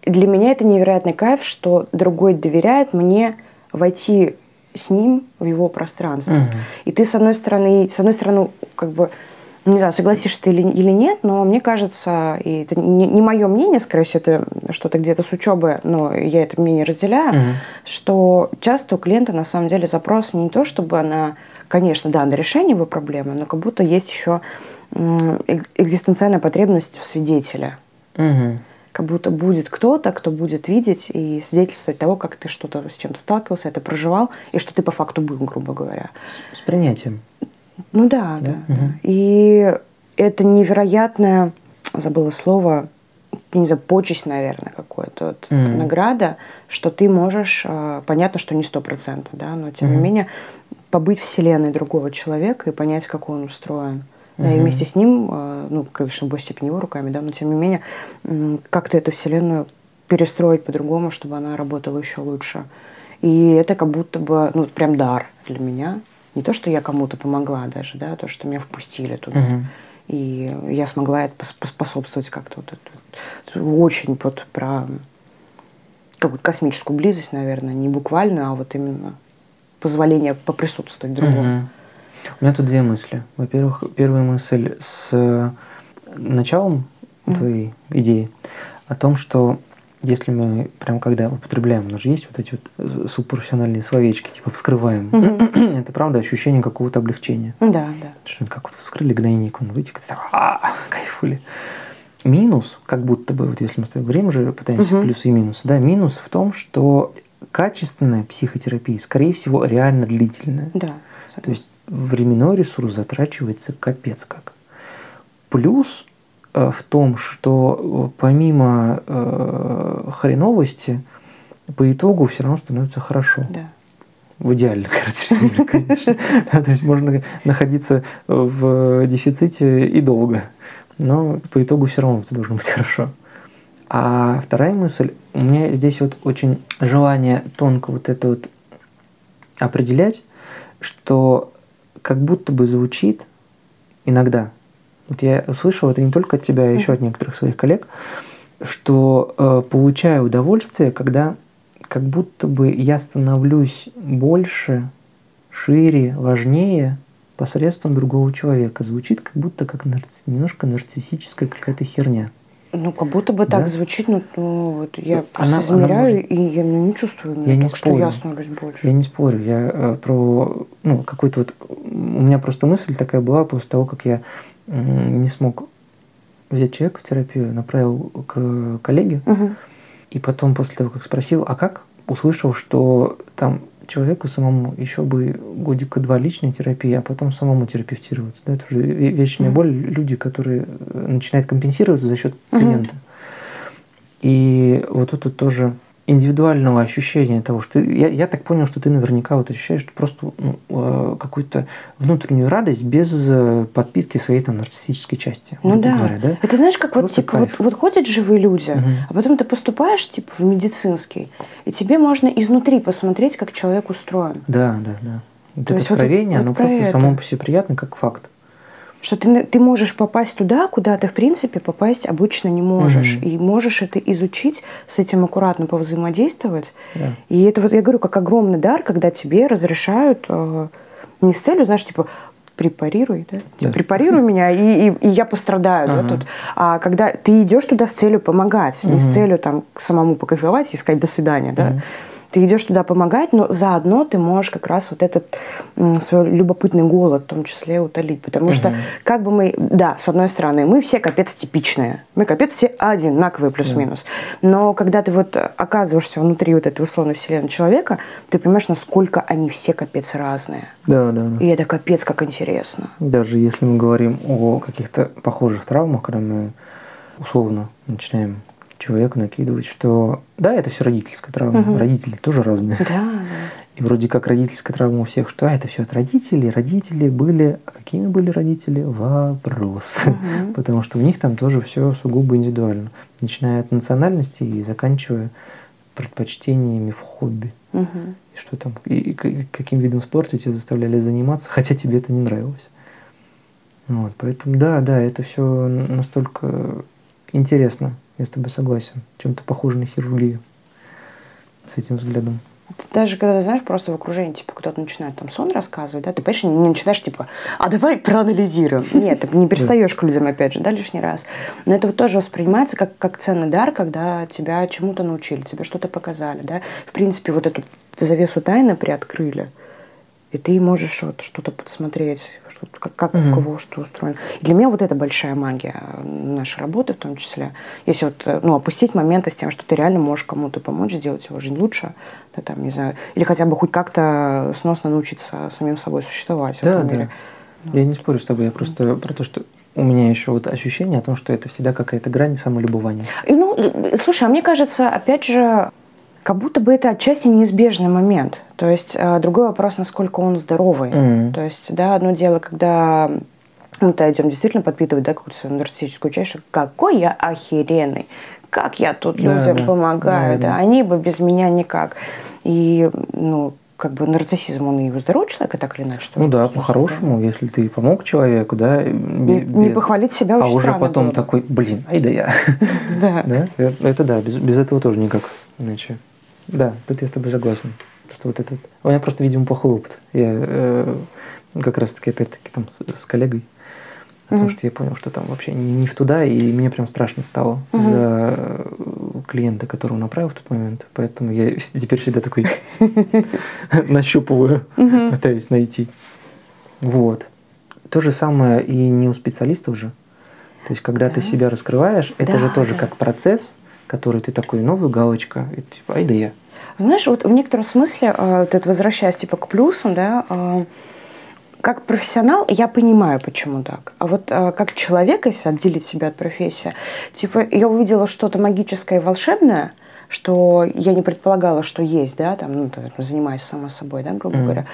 для меня это невероятный кайф, что другой доверяет мне войти с ним в его пространство. Мгм. И ты, с одной стороны, с одной стороны, как бы, не знаю, согласишься ты или, или нет, но мне кажется, и это не, не мое мнение, скорее всего, это что-то где-то с учебы, но я это мнение разделяю, Мгм. что часто у клиента на самом деле запрос не то, чтобы она, конечно, да, на решение его проблемы, но как будто есть еще экзистенциальная потребность в свидетеле. Мгм. Как будто будет кто-то, кто будет видеть и свидетельствовать того, как ты что-то с чем-то сталкивался, это проживал, и что ты по факту был, грубо говоря. С принятием. Ну да, Да? да. Да. И это невероятная, забыла слово, не знаю, почесть, наверное, какое-то, вот, Мгм. награда, что ты можешь, э, понятно, что не сто процентов, да, но тем не Мгм. менее побыть вселенной другого человека и понять, как он устроен. Да, и вместе с ним, э, ну, конечно, в большей степени его руками, да, но тем не менее, как-то эту вселенную перестроить по-другому, чтобы она работала еще лучше. И это как будто бы, ну, прям дар для меня. Не то, что я кому-то помогла даже, да, а то, что меня впустили туда. Мгм. И я смогла это пос- поспособствовать как-то. Вот это. Очень вот про какую-то космическую близость, наверное, не буквально, а вот именно позволение поприсутствовать другому. Мгм. У меня тут две мысли. Во-первых, первая мысль с началом Мгм. твоей идеи о том, что если мы прям когда употребляем, у нас же есть вот эти вот э, субпрофессиональные словечки, типа вскрываем, Мгм. [clears throat] это правда ощущение какого-то облегчения. Да, да. Что как вот вскрыли гнойник, он вытек, а, кайфули. Минус, как будто бы, вот если мы с тобой говорим уже, пытаемся Мгм. плюсы и минусы, да, минус в том, что качественная психотерапия, скорее всего, реально длительная. Да. То есть временной ресурс затрачивается капец как. Плюс в том, что э, помимо э, хреновости, по итогу все равно становится хорошо. Да. В идеальной картине конечно. [laughs] То есть можно находиться в дефиците и долго, но по итогу все равно это должно быть хорошо. А вторая мысль, у меня здесь вот очень желание тонко вот это вот определять, что как будто бы звучит иногда, вот я слышал это не только от тебя, а еще от некоторых своих коллег, что э, получаю удовольствие, когда как будто бы я становлюсь больше, шире, важнее посредством другого человека. Звучит как будто как нарци- немножко нарциссическая какая-то херня. Ну, как будто бы так Да? звучит, ну, ну, вот я просто Она- она измеряю, может- и я ну, не чувствую Я не так, что я спорю. становлюсь больше. Я не спорю, я э, про ну какой-то вот у меня просто мысль такая была после того, как я не смог взять человека в терапию, направил к коллеге, Мгм. и потом после того, как спросил, а как, услышал, что там человеку самому еще бы годика два личной терапии, а потом самому терапевтироваться. Да? Это уже ве- вечная Мгм. боль. Люди, которые э, начинают компенсироваться за счет клиента. И вот тут вот тоже индивидуального ощущения того, что ты- я, я так понял, что ты наверняка вот ощущаешь просто ну, э, какую-то внутреннюю радость без э, подпитки своей там нарциссической части, Ну да. говоря, да? Это знаешь, как вот Просто типа вот, кайф. вот ходят живые люди, Мгм. а потом ты поступаешь типа в медицинский, и тебе можно изнутри посмотреть, как человек устроен. Да, да, да. Вот То это есть вот откровение, вот оно про просто это. само по себе приятно, как факт. Что ты, ты можешь попасть туда, куда ты, в принципе, попасть обычно не можешь. Мгм. И можешь это изучить, с этим аккуратно повзаимодействовать. Да. И это вот, я говорю, как огромный дар, когда тебе разрешают э, не с целью, знаешь, типа, препарируй, да? Типа, Да. препарируй [laughs] меня, и, и, и я пострадаю, да, Ага. тут. А когда ты идешь туда с целью помогать, не с целью там самому покайфовать и сказать «до свидания», да? Ты идешь туда помогать, но заодно ты можешь как раз вот этот свой любопытный голод в том числе утолить. Потому что Мгм. как бы мы, да, с одной стороны, мы все капец типичные. Мы капец все одинаковые плюс-минус. Но когда ты вот оказываешься внутри вот этой условной вселенной человека, ты понимаешь, насколько они все капец разные. Да, да, да. И это капец как интересно. Даже если мы говорим о каких-то похожих травмах, когда мы условно начинаем человеку накидывать, что да, это все родительская травма, Мгм. родители тоже разные. Да, да. [laughs] И вроде как родительская травма у всех, что а, это все от родителей, родители были, а какими были родители? Вопрос. Мгм. [laughs] Потому что у них там тоже все сугубо индивидуально, начиная от национальности и заканчивая предпочтениями в хобби. Мгм. И что там, и, и каким видом спорта тебя заставляли заниматься, хотя тебе это не нравилось. Вот, поэтому да, да, это все настолько интересно, я с тобой согласен. Чем-то похоже на хирургию с этим взглядом. Даже когда, знаешь, просто в окружении, типа, кто-то начинает там сон рассказывать, да, ты, понимаешь, не, не начинаешь, типа, а давай проанализируем. [laughs] Нет, ты не перестаешь к людям, опять же, да, лишний раз. Но это вот тоже воспринимается как, как ценный дар, когда тебя чему-то научили, тебе что-то показали, да. В принципе, вот эту завесу тайны приоткрыли, и ты можешь вот что-то подсмотреть, что как, как Мгм. у кого что устроено. И для меня вот это большая магия э, нашей работы в том числе. Если вот, э, ну, опустить моменты с тем, что ты реально можешь кому-то помочь сделать его жизнь лучше, да, там, не знаю, или хотя бы хоть как-то сносно научиться самим собой существовать в Да, этом да. мире. Я не спорю с тобой, я просто про то, что у меня еще вот ощущение о том, что это всегда какая-то грань самолюбования. И, ну, э, слушай, а мне кажется, опять же, как будто бы это отчасти неизбежный момент. То есть э, другой вопрос, насколько он здоровый. Мгм. То есть, да, одно дело, когда мы то идем действительно подпитывать, да, какую-то свою нарциссическую часть, что какой я охеренный, как я тут Да, людям да. помогаю, Да, да, да. они бы без меня никак. И, ну, как бы нарциссизм, он и у здорового человека так или иначе. Ну да, по-хорошему, если ты помог человеку, да, да. Не, не без- похвалить себя а очень уже странно потом было бы. такой, блин, ай да я. [laughs] Да. [laughs] Да, э, это да, без этого тоже никак иначе. Да, тут я с тобой согласен. Что вот это вот. У меня просто, видимо, плохой опыт. Я э, как раз-таки, опять-таки, там с, с коллегой, том, Мгм. что я понял, что там вообще не, не в туда, и мне прям страшно стало Мгм. за э, клиента, которого направил в тот момент. Поэтому я теперь всегда такой [laughs] нащупываю, пытаюсь найти. Вот. То же самое и не у специалистов же. То есть, когда ты себя раскрываешь, это же тоже как процесс, который ты такой, новую галочка, и типа, ай да я. Знаешь, вот в некотором смысле, э, вот это возвращаясь типа к плюсам, да, э, как профессионал я понимаю, почему так. А вот э, как человек, если отделить себя от профессии, типа я увидела что-то магическое и волшебное, что я не предполагала, что есть, да, там, ну, там, занимаясь сама собой, да, грубо Мгм. говоря.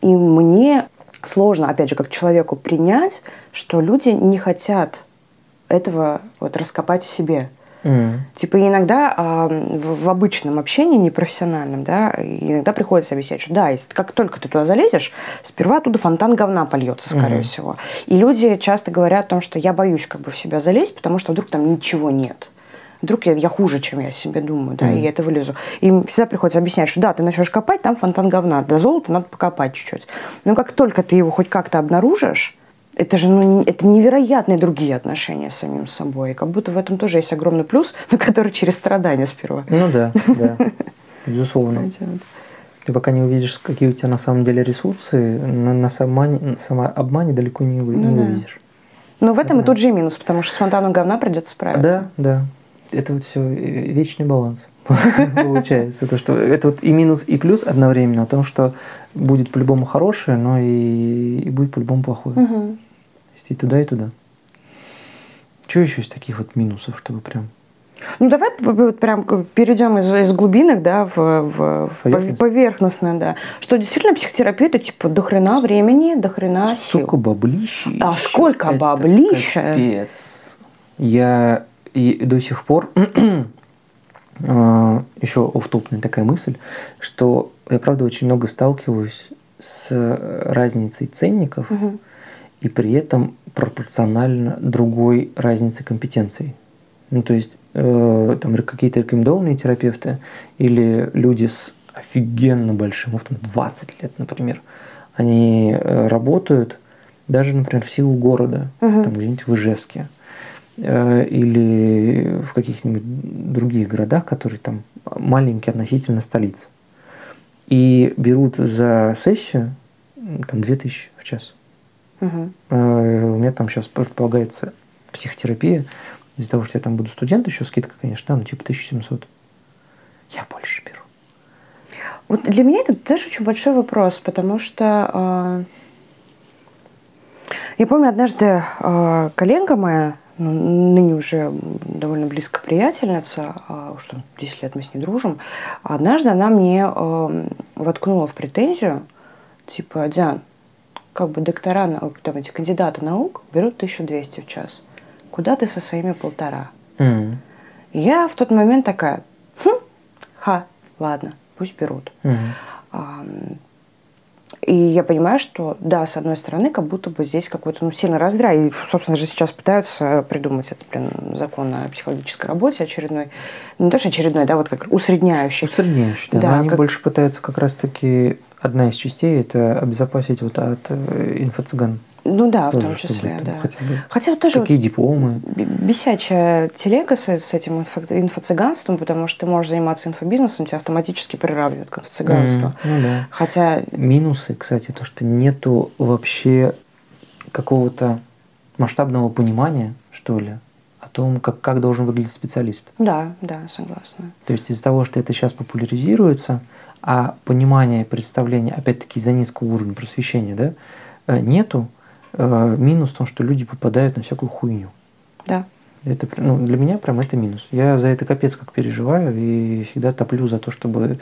И мне сложно, опять же, как человеку принять, что люди не хотят этого вот раскопать в себе. М. Типа иногда а, в, в обычном общении, непрофессиональном, да, иногда приходится объяснять, что да, если как только ты туда залезешь, сперва оттуда фонтан говна польется, скорее Мгм. всего. И люди часто говорят о том, что я боюсь как бы в себя залезть, потому что вдруг там ничего нет. Вдруг я, я хуже, чем я себе думаю, да, Мгм. и я это вылезу. Им всегда приходится объяснять, что да, ты начнешь копать, там фонтан говна, до золота надо покопать чуть-чуть. Но как только ты его хоть как-то обнаружишь, это же ну, это невероятные другие отношения с самим собой. И как будто в этом тоже есть огромный плюс, [laughs] но который через страдания сперва. Ну да, да, [laughs] безусловно. Ты пока не увидишь, какие у тебя на самом деле ресурсы, на, на, самообмане, далеко не, вы, Ну не да. вывезешь. Но в этом и тот же и минус, потому что с фонтаном говна придется справиться. Да, да. Это вот все вечный баланс [laughs] получается. То, что это вот и минус, и плюс одновременно о том, что будет по-любому хорошее, но и, и будет по-любому плохое. Мгм. Есть и туда, и туда. Что еще из таких вот минусов, чтобы прям... Ну давай вот прям перейдем из, из глубинок, да, в, в- в Поверхностно. поверхностное, да. Что действительно психотерапевты, типа, до хрена времени, до хрена сил. Сука, баблища. А сколько Это баблища? Капец. Я и до сих пор [clears throat] еще офтопная такая мысль, что я правда очень много сталкиваюсь с разницей ценников Мгм. И при этом пропорционально другой разнице компетенций. Ну, то есть э, там какие-то рекомендованные терапевты или люди с офигенно большим опытом, 20 лет, например, они э, работают даже, например, в силу города, Мгм. там где-нибудь в Ижевске э, или в каких-нибудь других городах, которые там маленькие относительно столиц. И берут за сессию там 2000 в час. Э, У меня там сейчас предполагается психотерапия. Из-за того, что я там буду студент, еще скидка, конечно, да, ну типа 1700. Я больше беру. Вот для меня это, знаешь, очень большой вопрос, потому что э, я помню однажды э, коллега моя, ну, ныне уже довольно близко приятельница, уж там 10 лет мы с ней дружим, однажды она мне э, воткнула в претензию, типа, Диан, как бы доктора, наук, там, эти кандидаты наук берут 1200 в час. Куда ты со своими полтора? И Я в тот момент такая, «Хм, ха, ладно, пусть берут. Мгм. А, И я понимаю, что, да, с одной стороны, как будто бы здесь какой-то ну, сильный раздрай. И, собственно же, сейчас пытаются придумать этот, блин, закон о психологической работе очередной. Ну, Не то, что очередной, да, вот как усредняющий. Усредняющий, да. Да, Но они как- больше пытаются как раз-таки одна из частей это обезопасить вот от э, инфо-цыган. Ну да, в Тоже, том чтобы числе, да. хотя бы Хотя вот тоже Какие дипломы? бесячая телега с, с этим инфо- инфо-цыганством, потому что ты можешь заниматься инфобизнесом, тебя автоматически приравнивают к инфо-цыганству. М, Ну да. Хотя, Минусы, кстати, то, что нету вообще какого-то масштабного понимания, что ли, о том, как, как должен выглядеть специалист. да, да, согласна. То есть из-за того, что это сейчас популяризируется, а понимания, представления, опять-таки, из-за низкого уровня просвещения, да, э, нету, э, минус в том, что люди попадают на всякую хуйню. Да. Это, ну, для меня прям это минус. Я за это капец как переживаю и всегда топлю за то, чтобы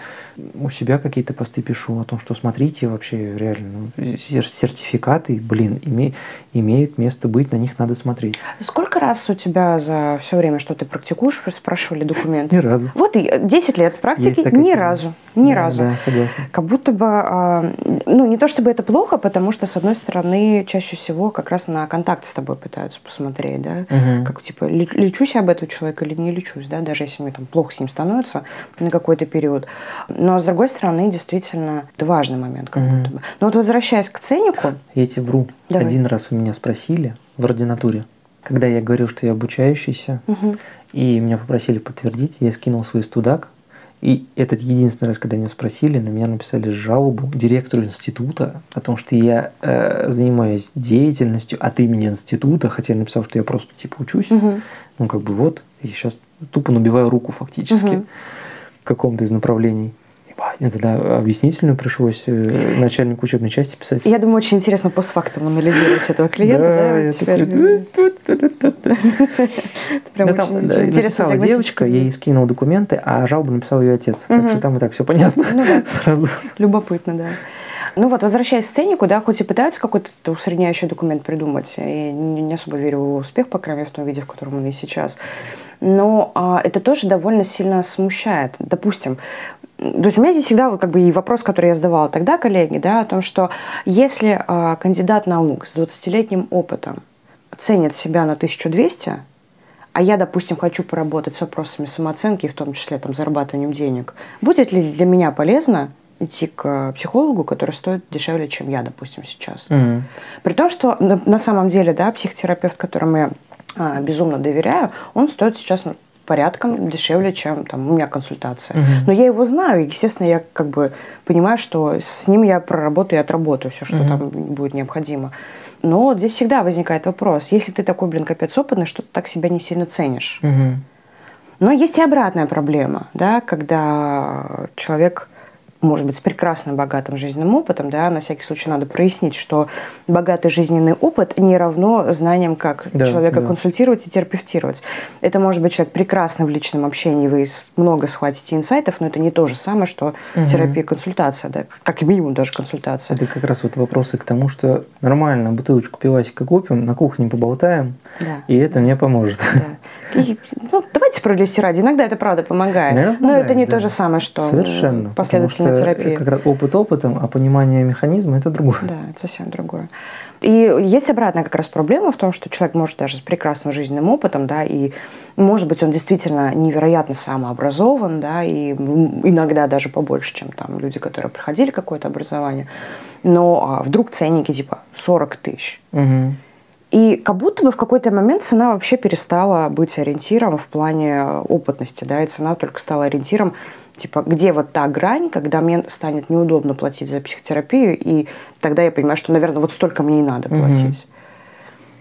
у себя какие-то посты пишу о том, что смотрите вообще реально, ну, сер- сертификаты, блин, име- имеют место быть, на них надо смотреть. Сколько раз у тебя за все время, что ты практикуешь, спрашивали документы? Ни разу. Вот и 10 лет практики ни разу. Ни Да, разу. Да, согласен. Как будто бы, а, ну, не то чтобы это плохо, потому что, с одной стороны, чаще всего как раз на контакт с тобой пытаются посмотреть, да, как, типа, лечусь я об этого человека или не лечусь, да, даже если мне там плохо с ним становится на какой-то период. Но, с другой стороны, действительно, это важный момент как Мгм. будто бы. Но вот возвращаясь к ценнику, Я тебе вру. Давай. Один раз у меня спросили в ординатуре, когда я говорил, что я обучающийся, мгм, и меня попросили подтвердить, я скинул свой студак, и этот единственный раз, когда меня спросили, на меня написали жалобу директору института о том, что я э, занимаюсь деятельностью от имени института, хотя я написал, что я просто типа учусь. мгм. Ну, как бы вот, и сейчас тупо набиваю руку фактически Мгм. в каком-то из направлений. Мне тогда объяснительную пришлось э, начальнику учебной части писать. Я думаю, очень интересно постфактум анализировать этого клиента. Прям очень- интересно девочка, ей скинул документы, а жалобу написал ее отец. Так что там и так все понятно Ну [laughs] сразу. Любопытно, да. Ну вот, возвращаясь к сценику, да, хоть и пытаются какой-то усредняющий документ придумать, я не, не особо верю в его успех, по крайней мере, в том виде, в котором он и сейчас, но а, это тоже довольно сильно смущает. Допустим, то есть у меня здесь всегда вот как бы и вопрос, который я задавала тогда коллеге, да, о том, что если а, кандидат наук с 20-летним опытом ценит себя на 1200, а я, допустим, хочу поработать с вопросами самооценки, в том числе там, зарабатыванием денег, будет ли для меня полезно идти к психологу, который стоит дешевле, чем я, допустим, сейчас? Мгм. При том, что на, на самом деле, да, психотерапевт, которому я а, безумно доверяю, он стоит сейчас ну, порядком дешевле, чем там, у меня консультация. Мгм. Но я его знаю, и, естественно, я как бы понимаю, что с ним я проработаю и отработаю все, что Мгм. там будет необходимо. Но здесь всегда возникает вопрос, если ты такой, блин, капец опытный, что ты так себя не сильно ценишь. Мгм. Но есть и обратная проблема, да, когда человек может быть, с прекрасным богатым жизненным опытом, да, на всякий случай надо прояснить, что богатый жизненный опыт не равно знаниям, как Да, человека да. консультировать и терапевтировать. Это может быть человек прекрасный в личном общении, вы много схватите инсайтов, но это не то же самое, что Мгм. терапия консультация, да, как минимум даже консультация. Это как раз вот вопросы к тому, что нормально бутылочку пивасика купим, на кухне поболтаем, Да. и это мне поможет. Да. И, ну, давайте справедливости ради. Иногда это правда помогает. Наверное, но это не помогает, то да. же самое, что Совершенно. последовательная потому что терапия. Как раз опыт опытом, а понимание механизма это другое. Да, это совсем другое. И есть обратная как раз проблема в том, что человек может даже с прекрасным жизненным опытом, да, и может быть он действительно невероятно самообразован, да, и иногда даже побольше, чем там люди, которые проходили какое-то образование, но а, вдруг ценники типа 40 тысяч. Мгм. И как будто бы в какой-то момент цена вообще перестала быть ориентиром в плане опытности, да, и цена только стала ориентиром, типа, где вот та грань, когда мне станет неудобно платить за психотерапию, и тогда я понимаю, что, наверное, вот столько мне и надо платить.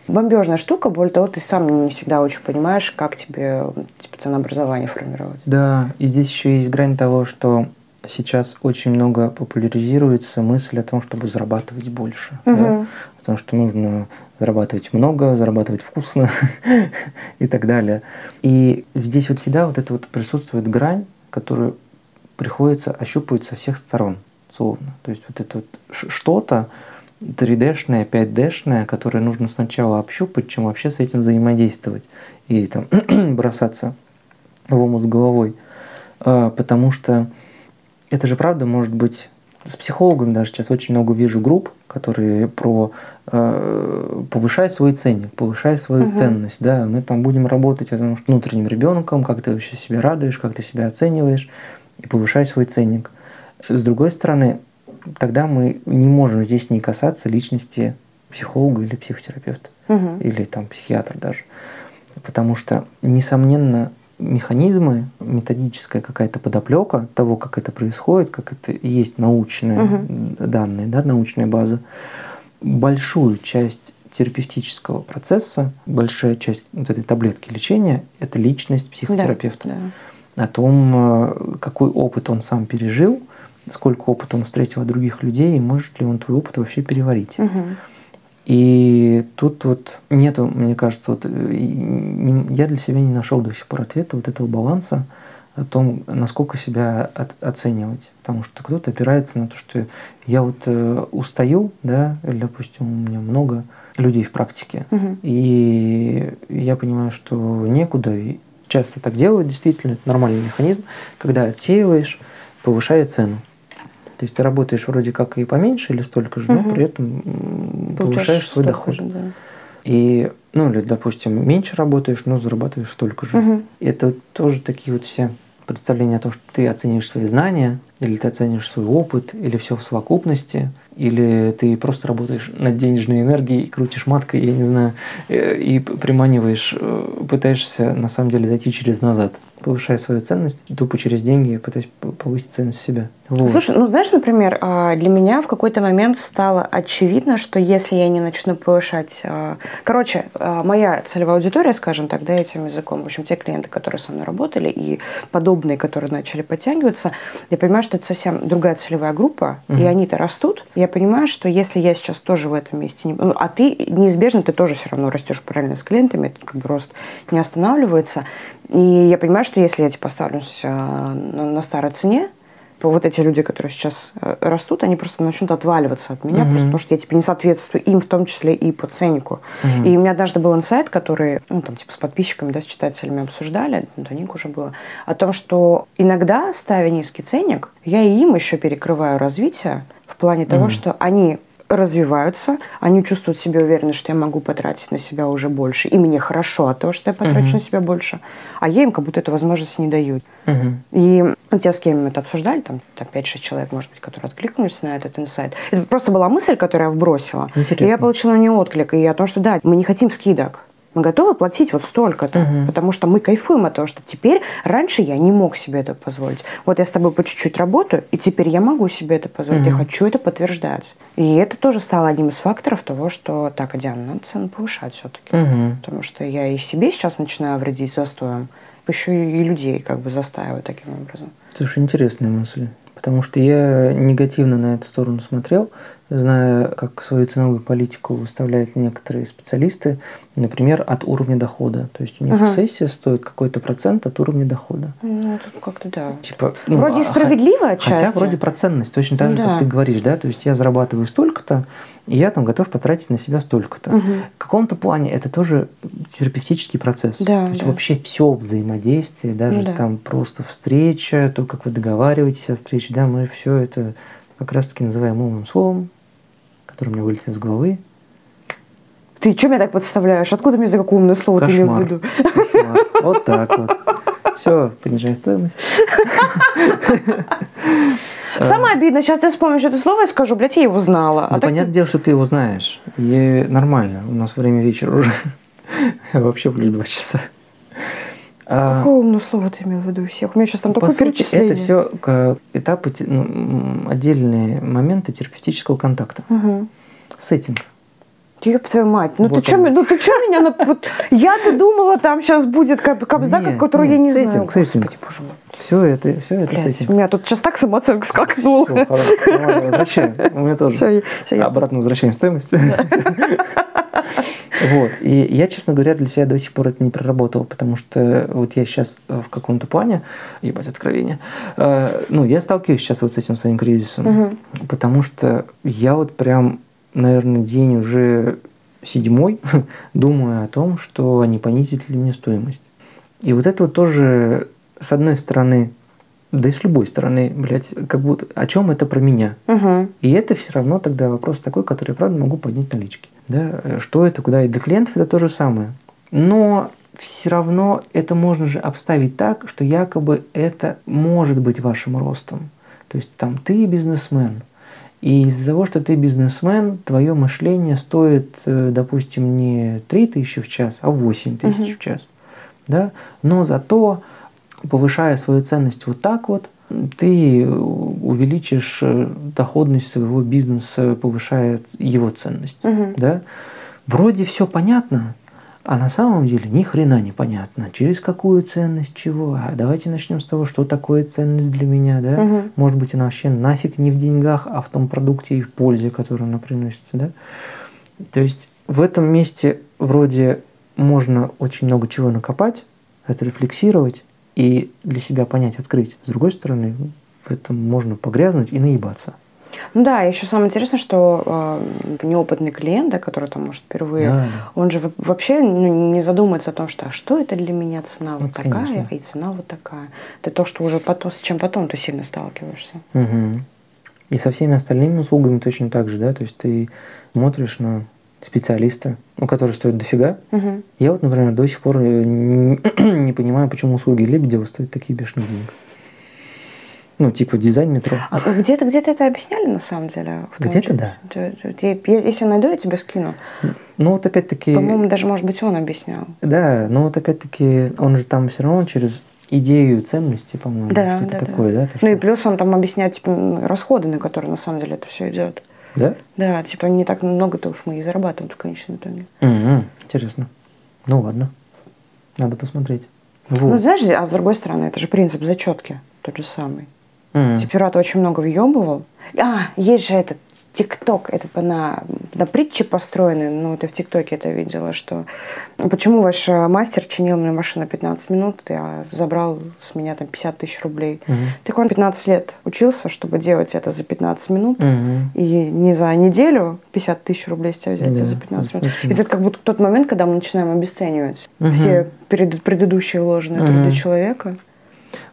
Бомбежная штука, более того, ты сам не всегда очень понимаешь, как тебе типа, ценообразование формировать. Да, и здесь еще есть грань того, что сейчас очень много популяризируется мысль о том, чтобы зарабатывать больше. да. Том, что нужно зарабатывать много, зарабатывать вкусно [laughs] и так далее. И здесь вот всегда вот это вот присутствует грань, которую приходится ощупывать со всех сторон, словно. То есть вот это вот что-то 3D-шное, 5D-шное, которое нужно сначала общупать, чем вообще с этим взаимодействовать и там [clears throat] бросаться в омут с головой. а, потому что это же правда может быть с психологами даже сейчас очень много вижу групп, которые про э, повышай свой ценник, повышай свою угу. ценность, да, мы там будем работать о что внутренним ребенком, как ты вообще себя радуешь, как ты себя оцениваешь, и повышай свой ценник. С другой стороны, тогда мы не можем здесь не касаться личности психолога или психотерапевта, угу. или там психиатра даже. Потому что, несомненно, механизмы, методическая какая-то подоплека того, как это происходит, как это есть научные угу. данные, да, научная база, большую часть терапевтического процесса, большая часть вот этой таблетки лечения – это личность психотерапевта. Да, да. О том, э, какой опыт он сам пережил, сколько опыта он встретил от других людей, и может ли он твой опыт вообще переварить. Угу. И тут вот нету, мне кажется, вот, э, я для себя не нашел до сих пор ответа вот этого баланса о том, насколько себя от, оценивать. Потому что кто-то опирается на то, что я вот э, устаю, да, или, допустим, у меня много людей в практике, угу. и я понимаю, что некуда, и часто так делают, действительно, это нормальный механизм, когда отсеиваешь, повышая цену. То есть ты работаешь вроде как и поменьше или столько же, угу. но при этом повышаешь свой доход. Же, да. И, ну, или, допустим, меньше работаешь, но зарабатываешь столько же. Угу. Это тоже такие вот все представления о том, что ты оценишь свои знания, или ты оценишь свой опыт, или все в совокупности, или ты просто работаешь над денежной энергией, крутишь маткой, я не знаю, э, и приманиваешь, э, пытаешься на самом деле зайти через назад повышая свою ценность, тупо через деньги пытаюсь повысить ценность себя. Вот. Слушай, ну знаешь, например, а, для меня в какой-то момент стало очевидно, что если я не начну повышать... А, короче, а, моя целевая аудитория, скажем так, да, этим языком, в общем, те клиенты, которые со мной работали, и подобные, которые начали подтягиваться, я понимаю, что это совсем другая целевая группа, угу. и они-то растут. Я понимаю, что если я сейчас тоже в этом месте... Не... Ну, а ты неизбежно, ты тоже все равно растешь параллельно с клиентами, это как бы рост не останавливается. И я понимаю, что если я типа оставлюсь на, на старой цене, то вот эти люди, которые сейчас э, растут, они просто начнут отваливаться от меня, mm-hmm. просто потому что я типа не соответствую им, в том числе и по ценнику. Mm-hmm. И у меня однажды был инсайт, который, ну, там, типа, с подписчиками, да, с читателями обсуждали, до них уже было, о том, что иногда, ставя низкий ценник, я и им еще перекрываю развитие в плане mm-hmm. того, что они развиваются, они чувствуют себя уверенно, что я могу потратить на себя уже больше, и мне хорошо от того, что я потрачу uh-huh. на себя больше, а я им как будто эту возможность не даю. Uh-huh. И те, с кем мы это обсуждали, там, там 5-6 человек, может быть, которые откликнулись на этот инсайт. Это просто была мысль, которую я вбросила. Интересно. И я получила на нее отклик. И о том, что да, мы не хотим скидок мы готовы платить вот столько-то, угу. потому что мы кайфуем от того, что теперь раньше я не мог себе это позволить. Вот я с тобой по чуть-чуть работаю, и теперь я могу себе это позволить, угу. я хочу это подтверждать. И это тоже стало одним из факторов того, что так, Диана, надо цену повышать все-таки. Угу. Потому что я и себе сейчас начинаю вредить застоем, еще и людей как бы застаиваю таким образом. Слушай, интересная мысль. Потому что я негативно на эту сторону смотрел, зная, как свою ценовую политику выставляют некоторые специалисты, например, от уровня дохода. То есть у них угу. сессия стоит какой-то процент от уровня дохода. Ну, тут как-то да. Типа, ну, вроде а справедливо отчасти. Хотя вроде процентность, точно так же, да. как ты говоришь, да, то есть я зарабатываю столько-то, и я там готов потратить на себя столько-то. Угу. В каком-то плане это тоже терапевтический процесс. Да, то есть да. вообще все взаимодействие, даже ну, да. там просто встреча, то, как вы договариваетесь о встрече, да, мы все это как раз-таки называем умным словом, который у меня вылетел из головы. Ты что меня так подставляешь? Откуда мне за какое умное слово Кошмар. ты имел в виду? [laughs] Вот так вот. Все, понижаем стоимость. [laughs] Самое обидное, сейчас ты вспомнишь это слово и скажу, блядь, я его знала. Ну, а понятное ты... дело, что ты его знаешь. И нормально. У нас время вечера уже. [laughs] Вообще плюс два часа. А, Какое умное слово ты имел в виду всех? У меня сейчас там такое сути, перечисление. Это все этапы, ну, отдельные моменты терапевтического контакта. Угу. Сеттинг. Ёб твою мать, ну вот ты что ну, ты чё меня... Вот, я-то думала, там сейчас будет капсда, которую я не знаю. Сеттинг. Господи, боже мой. Все это, все это Блядь, сеттинг. У меня тут сейчас так самооценка скакнула. Все, хорошо, возвращаем. У меня тоже. Все, все, Обратно возвращаем стоимость. Вот. И я, честно говоря, для себя до сих пор это не проработал, потому что вот я сейчас э, в каком-то плане, ебать, откровение, э, ну, я сталкиваюсь сейчас вот с этим своим кризисом, угу. потому что я вот прям, наверное, день уже седьмой [laughs] думаю о том, что они понизят ли мне стоимость. И вот это вот тоже, с одной стороны, да и с любой стороны, блядь, как будто о чем это про меня. Угу. И это все равно тогда вопрос такой, который я правда могу поднять налички. Да? Что это, куда? И для клиентов это то же самое. Но все равно это можно же обставить так, что якобы это может быть вашим ростом. То есть там ты бизнесмен, и из-за того, что ты бизнесмен, твое мышление стоит, э, допустим, не 3 тысячи в час, а 8 тысяч Мгм. в час. Да? Но зато, повышая свою ценность вот так вот, ты увеличишь э, доходность своего бизнеса, повышая его ценность. Угу. Да? Вроде все понятно, а на самом деле ни хрена не понятно, через какую ценность чего. А давайте начнем с того, что такое ценность для меня, да? Мгм. Может быть, она вообще нафиг не в деньгах, а в том продукте и в пользе, которую она приносит, да? То есть в этом месте вроде можно очень много чего накопать, отрефлексировать и для себя понять, открыть. С другой стороны, в этом можно погрязнуть и наебаться. Ну да, еще самое интересное, что э, неопытный клиент, да, который там может впервые, Да, он же во- вообще ну, не задумается о том, что а что это для меня цена вот Ну, такая, конечно. и цена вот такая. Это то, что уже потом, с чем потом ты сильно сталкиваешься. Мгм. И со всеми остальными услугами точно так же, да, то есть ты смотришь на специалиста, ну, который стоит дофига. Мгм. Я вот, например, до сих пор э, [clears throat] не понимаю, почему услуги Лебедева стоят такие бешеные деньги. Ну, типа дизайн метро. А где-то где-то это объясняли на самом деле? Где-то да. Если найду, я тебе скину. Ну, вот опять-таки... По-моему, даже, может быть, он объяснял. Да, но вот опять-таки он же там все равно через идею ценности, по-моему, Да, что-то да, да. такое, да? то, Ну и что- плюс он там объясняет типа, расходы, на которые на самом деле это все идет. Да? Да, типа не так много-то уж мы и зарабатываем в конечном итоге. Мгм, Интересно. Ну, ладно. Надо посмотреть. Ну, Вот. знаешь, а с другой стороны, это же принцип зачетки тот же самый. Мгм. Типират очень много въебывал. А, есть же этот ТикТок, это на, на притче построенный, ну, ты в ТикТоке это видела, что почему ваш э, мастер чинил мне машину 15 минут, а забрал с меня там 50 тысяч рублей. Мгм. Так он 15 лет учился, чтобы делать это за 15 минут. Мгм. И не за неделю 50 тысяч рублей с тебя взять, Да, а за 15 за минут. 15 И это как будто тот момент, когда мы начинаем обесценивать Мгм. все предыдущие вложенные Мгм. труды человека.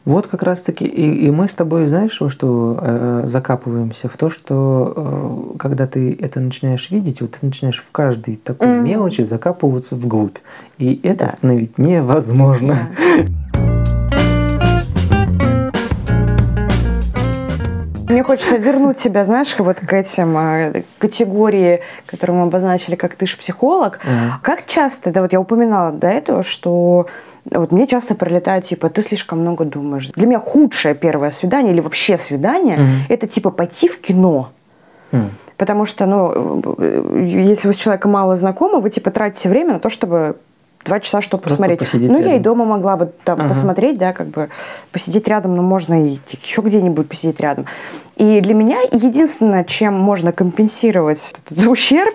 Вот как раз-таки и, и мы с тобой, знаешь, во что э, закапываемся? В то, что э, когда ты это начинаешь видеть, вот ты начинаешь в каждой такой Мгм. мелочи закапываться вглубь. И это Да. остановить невозможно. Мне хочется вернуть себя, знаешь, вот к этим а, категории, которые мы обозначили, как ты ж психолог. Мгм. Как часто, да вот я упоминала до этого, что вот мне часто прилетает, типа, ты слишком много думаешь. Для меня худшее первое свидание или вообще свидание, Мгм. это типа пойти в кино. М. Потому что, ну, э, если вы с человеком мало знакомы, вы типа тратите время на то, чтобы два часа что Просто посмотреть. посидеть ну, я и рядом. дома могла бы там Ага. посмотреть, да, как бы посидеть рядом, но можно и еще где-нибудь посидеть рядом. И для меня единственное, чем можно компенсировать этот [laughs] ущерб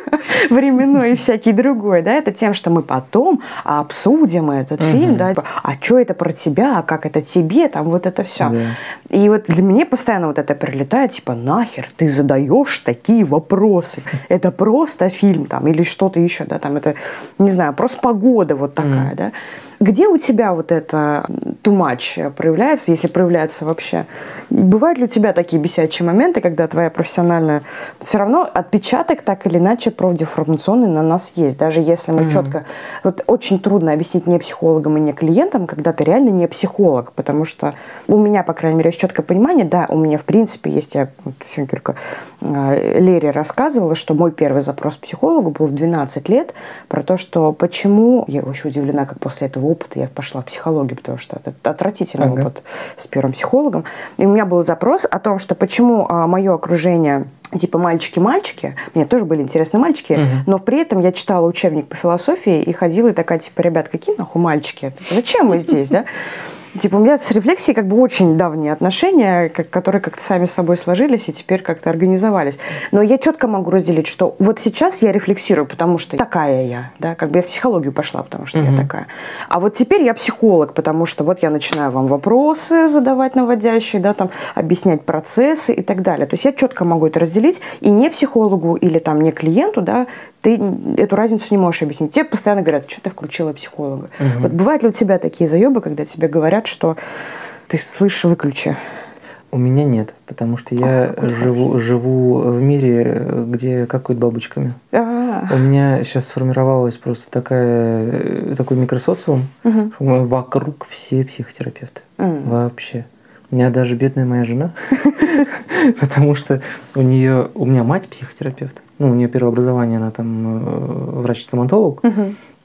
[laughs] временной и всякий другой, да, это тем, что мы потом обсудим этот фильм, да, типа, а что это про тебя, а как это тебе, там вот это все. Да. И вот для меня постоянно вот это прилетает, типа, нахер ты задаешь такие вопросы? [laughs] Это просто фильм там или что-то еще, да, там это, не знаю, просто погода вот такая, Мгм. да. Где у тебя вот это much проявляется, если проявляется вообще? Бывают ли у тебя такие бесячие моменты, когда твоя профессиональная... Все равно отпечаток так или иначе профдеформационный на нас есть. Даже если мы Мгм. четко... Вот очень трудно объяснить не психологам и не клиентам, когда ты реально не психолог, потому что у меня, по крайней мере, есть четкое понимание, да, у меня, в принципе, есть, я вот сегодня только э, Лере рассказывала, что мой первый запрос к психологу был в 12 лет про то, что почему, я очень удивлена, как после этого опыта я пошла в психологию, потому что это отвратительный Ага. опыт с первым психологом. И у меня был запрос о том, что почему мое окружение типа мальчики-мальчики, мне тоже были интересные мальчики, Мгм. но при этом я читала учебник по философии и ходила и такая, типа, ребят, какие нахуй мальчики? Зачем мы здесь, да? Типа, у меня с рефлексией как бы очень давние отношения, как- которые как-то сами с собой сложились и теперь как-то организовались. Но я четко могу разделить, что вот сейчас я рефлексирую, потому что такая я, да, как бы я в психологию пошла, потому что Мгм. я такая. А вот теперь я психолог, потому что вот я начинаю вам вопросы задавать наводящие, да, там, объяснять процессы и так далее. То есть я четко могу это разделить, и не психологу или там не клиенту, да, ты эту разницу не можешь объяснить. Тебе постоянно говорят, что ты включила психолога. Мгм. Вот бывают ли у тебя такие заебы, когда тебе говорят, что Ты слышишь, выключи. У меня нет, потому что я какой живу, живу в мире, где какают бабочками. А, У меня сейчас сформировалась просто такая, такой микросоциум, мгм. что вокруг все психотерапевты. М. Вообще. Меня даже бедная моя жена, [laughs] потому что у нее, у меня мать психотерапевт. Ну, у нее первое образование, она там э, врач-стоматолог.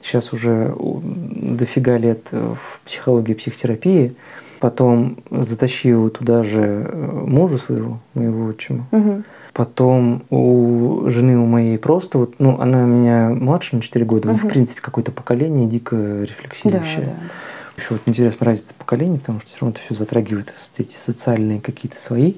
Сейчас уже дофига лет в психологии психотерапии. Потом затащил туда же э, мужа своего, моего отчима. Потом у жены у моей просто, вот, ну, она меня младше на 4 года, но, в принципе, какое-то поколение дико Да, рефлексирующее. да. Еще вот интересна разница поколений, потому что все равно это все затрагивает эти социальные какие-то свои.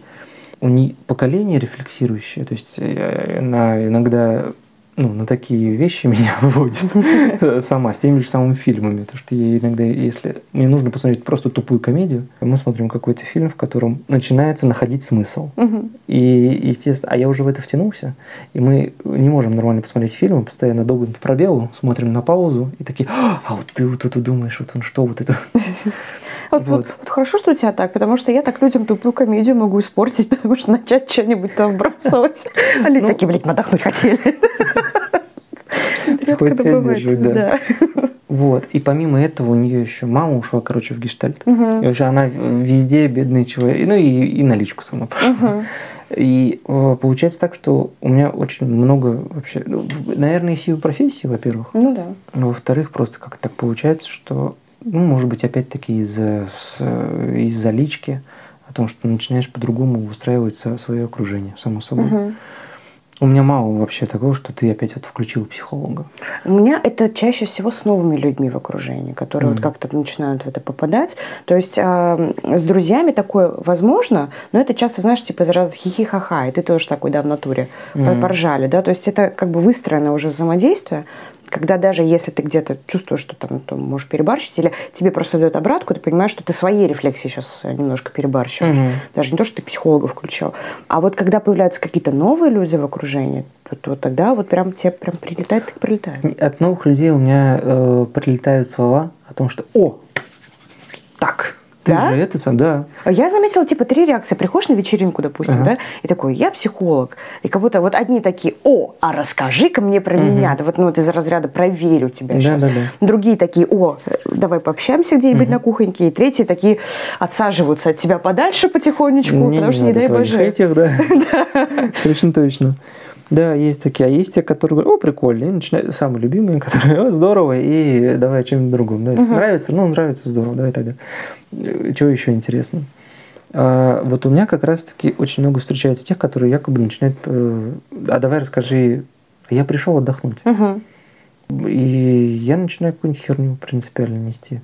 У них поколение рефлексирующее, то есть э, она иногда ну, на такие вещи [laughs] меня выводит [laughs] сама, с теми же самыми фильмами. Потому что я иногда, если мне нужно посмотреть просто тупую комедию, мы смотрим какой-то фильм, в котором начинается находить смысл. И, естественно, а я уже в это втянулся, и мы не можем нормально посмотреть фильм, мы постоянно долго по пробелу, смотрим на паузу и такие, а вот ты вот это думаешь, вот он что, вот это. [laughs] Вот, вот, Вот. вот хорошо, что у тебя так, потому что я так людям тупую комедию могу испортить, [laughs] потому что начать что-нибудь там вбрасывать. Они Ну. такие, блядь, мы отдохнуть хотели. Редко это бывает. да. Вот. И помимо этого у нее еще мама ушла, короче, в гештальт. И вообще она везде бедный человек. Ну и, и наличку сама пошла. И э, получается так, что у меня очень много вообще, ну, наверное, силы профессии, во-первых. Ну да. Во-вторых, просто как так получается, что, ну, может быть, опять-таки из-за из-за лички, о том, что начинаешь по-другому выстраивать свое окружение, само собой. Мгм. У меня мало вообще такого, что ты опять вот включил психолога. У меня это чаще всего с новыми людьми в окружении, которые вот Мгм. как-то начинают в это попадать. То есть а, с друзьями такое возможно, но это часто, знаешь, типа из разных хихи-ха-ха, и ты тоже такой, да, в натуре, Мгм. поржали, да, то есть это как бы выстроено уже взаимодействие, когда даже если ты где-то чувствуешь, что там, там можешь перебарщить, или тебе просто дают обратку, ты понимаешь, что ты своей рефлексии сейчас немножко перебарщиваешь. Мгм. Даже не то, что ты психолога включал. А вот когда появляются какие-то новые люди в окружении, то, то тогда вот прям тебе прям прилетает, так прилетает. От новых людей у меня э, прилетают слова о том, что «О, так, ты Да? же это сам, да». Я заметила, типа, три реакции. Приходишь на вечеринку, допустим, Ага. да, и такой, я психолог. И как будто вот одни такие, о, а расскажи-ка мне про Мгм. меня. Да вот, ну, вот из разряда проверю тебя Да, сейчас. да, да. Другие такие, о, давай пообщаемся где-нибудь Мгм. на кухоньке. И третьи такие отсаживаются от тебя подальше потихонечку, потому что не дай боже. Этих, да. [laughs] Точно, точно. Да, есть такие. А есть те, которые говорят, о, прикольно. И начинают, самые любимые, [laughs] которые, о, здорово, и давай чем-нибудь другом. Да, Мгм. Нравится? Ну, нравится, здорово, давай тогда. Э, Чего еще интересно? А, вот у меня как раз-таки очень много встречается тех, которые якобы начинают, э, а давай расскажи, я пришел отдохнуть. Мгм. И я начинаю какую-нибудь херню принципиально нести.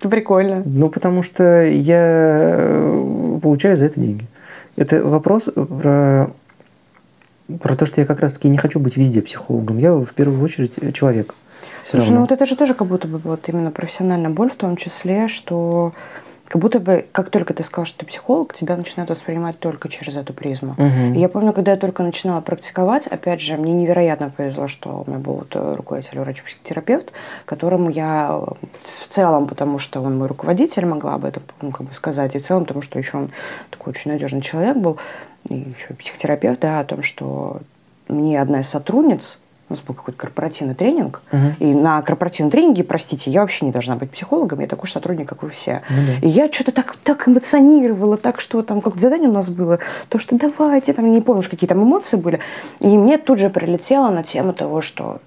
Прикольно. Ну, потому что я э, получаю за это деньги. Это вопрос про, про то, что я как раз-таки не хочу быть везде психологом. Я в первую очередь э, человек. Всё Слушай, ну равно. вот это же тоже как будто бы вот именно профессиональная боль в том числе, что как будто бы, как только ты сказал, что ты психолог, тебя начинают воспринимать только через эту призму. Мгм. И я помню, когда я только начинала практиковать, опять же, мне невероятно повезло, что у меня был вот э, руководитель врач-психотерапевт, которому я э, в целом, потому что он мой руководитель, могла бы это ну, как бы сказать, и в целом, потому что еще он такой очень надежный человек был, и еще психотерапевт, да, о том, что мне одна из сотрудниц, у нас был какой-то корпоративный тренинг, Мгм. и на корпоративном тренинге, простите, я вообще не должна быть психологом, я такой же сотрудник, как вы все. Ну да. И я что-то так, так эмоционировала, так что там как задание у нас было, то, что давайте, там не помнишь, какие там эмоции были. И мне тут же прилетело на тему того, что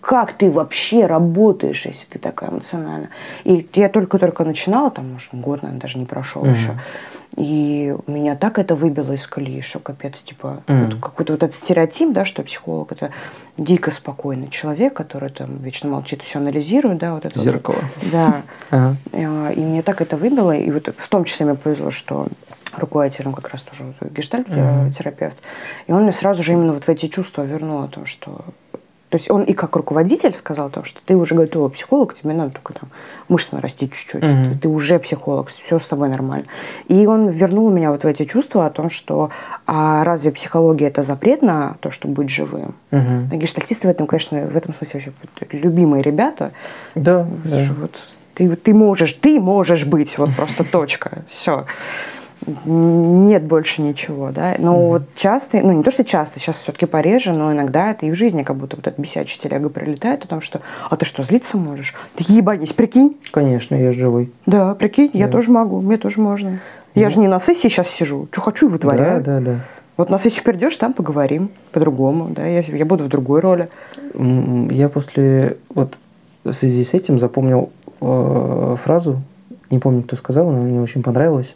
как ты вообще работаешь, если ты такая эмоциональная. И я только-только начинала, там, может, год, наверное, даже не прошел Мгм. еще. И меня так это выбило из колеи, что капец, типа, Мгм. вот какой-то вот этот стереотип, да, что психолог это дико спокойный человек, который там вечно молчит, все анализирует, да, вот это вот. Зеркало. Да. [laughs] Ага. А, И мне так это выбило, и вот в том числе мне повезло, что руководителем как раз тоже вот гештальт-терапевт, и он мне сразу же именно вот в эти чувства вернул о том, что... То есть он и как руководитель сказал о том, что ты уже готовый психолог, тебе надо только там мышцы нарастить чуть-чуть, Мгм. ты, ты уже психолог, все с тобой нормально. И он вернул меня вот в эти чувства о том, что а разве психология это запрет на то, чтобы быть живым? Мгм. А Гештальтисты в этом, конечно, в этом смысле вообще любимые ребята. Да, да. Вот Ты, ты можешь, ты можешь быть, вот просто точка. Все нет больше ничего, да. Но mm-hmm. вот часто, ну не то, что часто, сейчас все-таки пореже, но иногда это и в жизни как будто вот этот бесячий телега прилетает о том, что «а ты что, злиться можешь? Ты ебанись, прикинь!» Конечно, я живой. Да, прикинь, да. я тоже могу, мне тоже можно. Ну. Я же не на сессии сейчас сижу, что хочу и вытворяю. Да, да, да. Вот на сессию придешь, там поговорим по-другому, да, я, я буду в другой роли. Я после, вот в связи с этим запомнил э, фразу, не помню, кто сказал, но мне очень понравилось